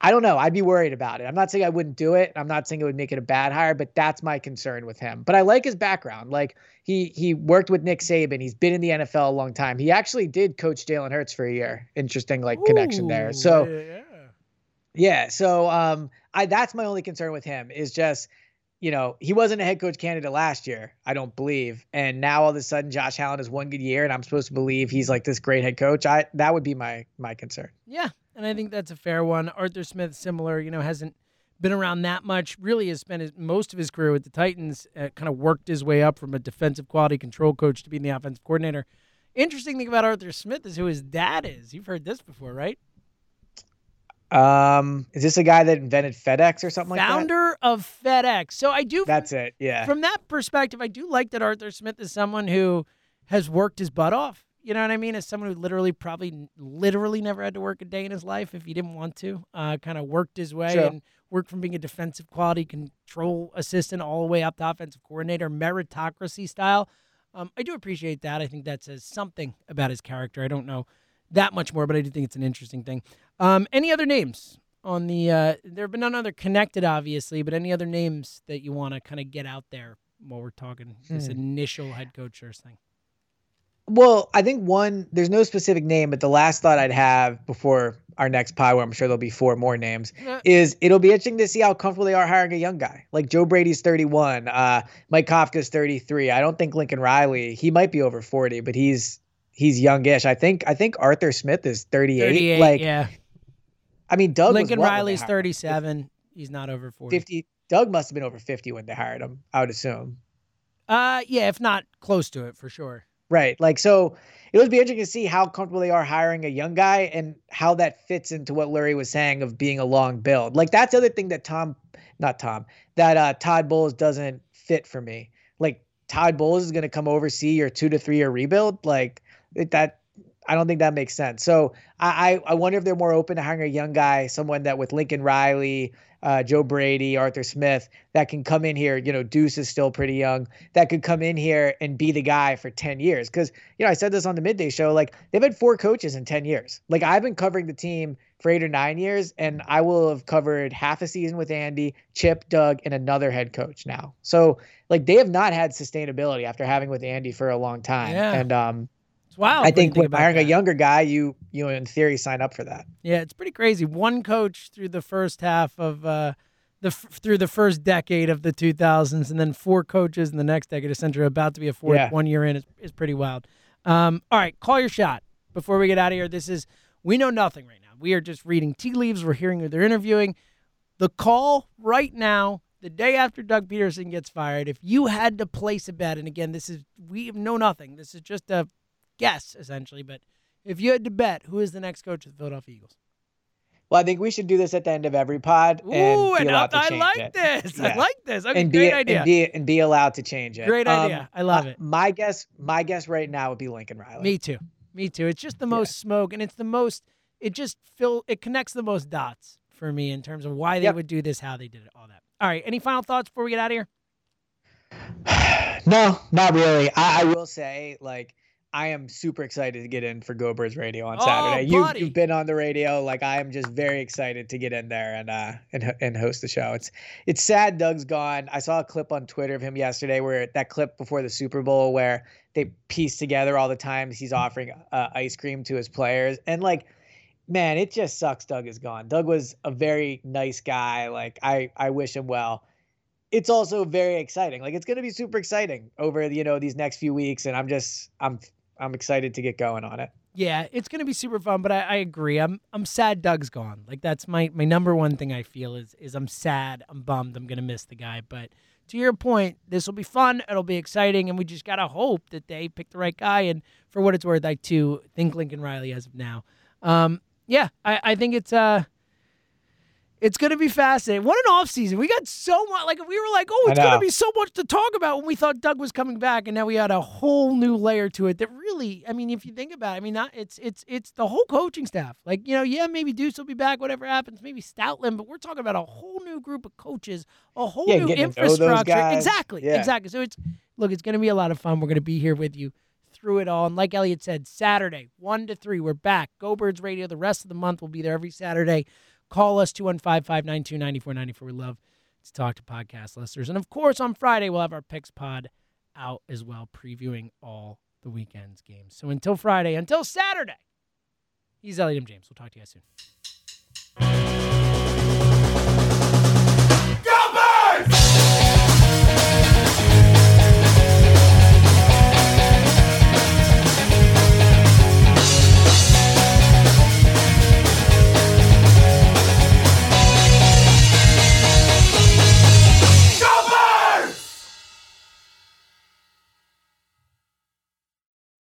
I don't know. I'd be worried about it. I'm not saying I wouldn't do it. I'm not saying it would make it a bad hire, but that's my concern with him. But I like his background. Like he he worked with Nick Saban. He's been in the NFL a long time. He actually did coach Jalen Hurts for a year. Interesting like connection there. So yeah. yeah, so um, I that's my only concern with him is just, you know, he wasn't a head coach candidate last year, I don't believe, and now all of a sudden Josh Allen has one good year, and I'm supposed to believe he's like this great head coach. I that would be my my concern. Yeah, and I think that's a fair one. Arthur Smith, similar, you know, hasn't been around that much. Really, has spent his, most of his career with the Titans. Uh, kind of worked his way up from a defensive quality control coach to being the offensive coordinator. Interesting thing about Arthur Smith is who his dad is. You've heard this before, right? Um, is this a guy that invented FedEx or something like that? Founder of FedEx. So I do. That's it. Yeah. From that perspective, I do like that Arthur Smith is someone who has worked his butt off. You know what I mean? As someone who literally, probably, literally never had to work a day in his life if he didn't want to. Uh, kind of worked his way Sure. and worked from being a defensive quality control assistant all the way up to offensive coordinator, meritocracy style. Um, I do appreciate that. I think that says something about his character. I don't know that much more, but I do think it's an interesting thing. Um, any other names on the? Uh, there have been none other connected, obviously, but any other names that you want to kind of get out there while we're talking this Hmm. initial head coach search thing? Well, I think one, there's no specific name, but the last thought I'd have before our next pie, where I'm sure there'll be four more names, Yeah. is it'll be interesting to see how comfortable they are hiring a young guy. Like Joe Brady's 31, uh, Mike Kafka's 33. I don't think Lincoln Riley, he might be over 40, but he's he's youngish. I think I think Arthur Smith is 38. 38, like yeah. I mean, Doug Lincoln Riley's 37. He's not over 40. 50. Doug must have been over 50 when they hired him. I would assume. Uh, yeah, if not close to it, for sure. Right. Like, so it would be interesting to see how comfortable they are hiring a young guy and how that fits into what Lurie was saying of being a long build. Like, that's the other thing that Tom, not Tom, that uh, Todd Bowles doesn't fit for me. Like, Todd Bowles is going to come oversee your two to three year rebuild. Like, it, that, I don't think that makes sense. So I I wonder if they're more open to hiring a young guy, someone that with Lincoln Riley, uh, Joe Brady, Arthur Smith, that can come in here. You know, Deuce is still pretty young. That could come in here and be the guy for ten years. Because you know, I said this on the midday show. Like they've had four coaches in ten years. Like I've been covering the team for eight or nine years, and I will have covered half a season with Andy, Chip, Doug, and another head coach now. So like they have not had sustainability after having with Andy for a long time. Yeah. And um, It's wild. I think, hiring a younger guy, you you know, in theory, sign up for that. Yeah, it's pretty crazy. One coach through the first half of uh, the f- through the first decade of the 2000s, and then four coaches in the next decade. Essentially, about to be a fourth Yeah. one year in is, is pretty wild. Um, all right, call your shot before we get out of here. This is we know nothing right now. We are just reading tea leaves. We're hearing who they're interviewing. The call right now, the day after Doug Pederson gets fired, if you had to place a bet, and again, this is we know nothing. This is just a guess essentially, but if you had to bet, who is the next coach of the Philadelphia Eagles? Well, I think we should do this at the end of every pod Ooh, and be and I, to change like it. this. I like this. Okay, and great be idea. and be and be allowed to change it. Great Um, idea. I love it. My guess, my guess right now would be Lincoln Riley. Me too. Me too. It's just the most smoke, and it's the most. It just fill. It connects the most dots for me in terms of why they Yep. would do this, how they did it, all that. All right. Any final thoughts before we get out of here? No, not really. I, I will say, like, I am super excited to get in for Go Birds Radio on Oh, Saturday. You've, you've been on the radio. Like, I am just very excited to get in there and uh and and host the show. It's it's sad Doug's gone. I saw a clip on Twitter of him yesterday where that clip before the Super Bowl where they pieced together all the times he's offering uh, ice cream to his players and like. Man, it just sucks. Doug is gone. Doug was a very nice guy. Like I, I wish him well it's also very exciting. Like it's going to be super exciting over you know these next few weeks, and I'm just I'm I'm excited to get going on it. Yeah, it's gonna be super fun, but I, I agree. I'm I'm sad Doug's gone. Like that's my my number one thing I feel is is I'm sad. I'm bummed. I'm gonna miss the guy. But to your point, this will be fun. It'll be exciting, and we just gotta hope that they pick the right guy. And for what it's worth, I too think Lincoln Riley as of now. Um, yeah, I, I think it's uh It's going to be fascinating. What an offseason. We got so much. Like, we were like, oh, it's going to be so much to talk about when we thought Doug was coming back. And now we had a whole new layer to it that really, I mean, if you think about it, I mean, not, it's it's it's the whole coaching staff. Like, you know, yeah, maybe Deuce will be back, whatever happens, maybe Stoutland, but we're talking about a whole new group of coaches, a whole yeah, new infrastructure. Exactly. Yeah. Exactly. So it's, look, it's going to be a lot of fun. We're going to be here with you through it all. And like Eliot said, Saturday, 1 to 3, we're back. Go Birds Radio. The rest of the month we'll be there every Saturday. Call us 215 592 9494. We love to talk to podcast listeners. And of course, on Friday, we'll have our picks pod out as well, previewing all the weekend's games. So until Friday, until Saturday, he's Eliot M. James. We'll talk to you guys soon.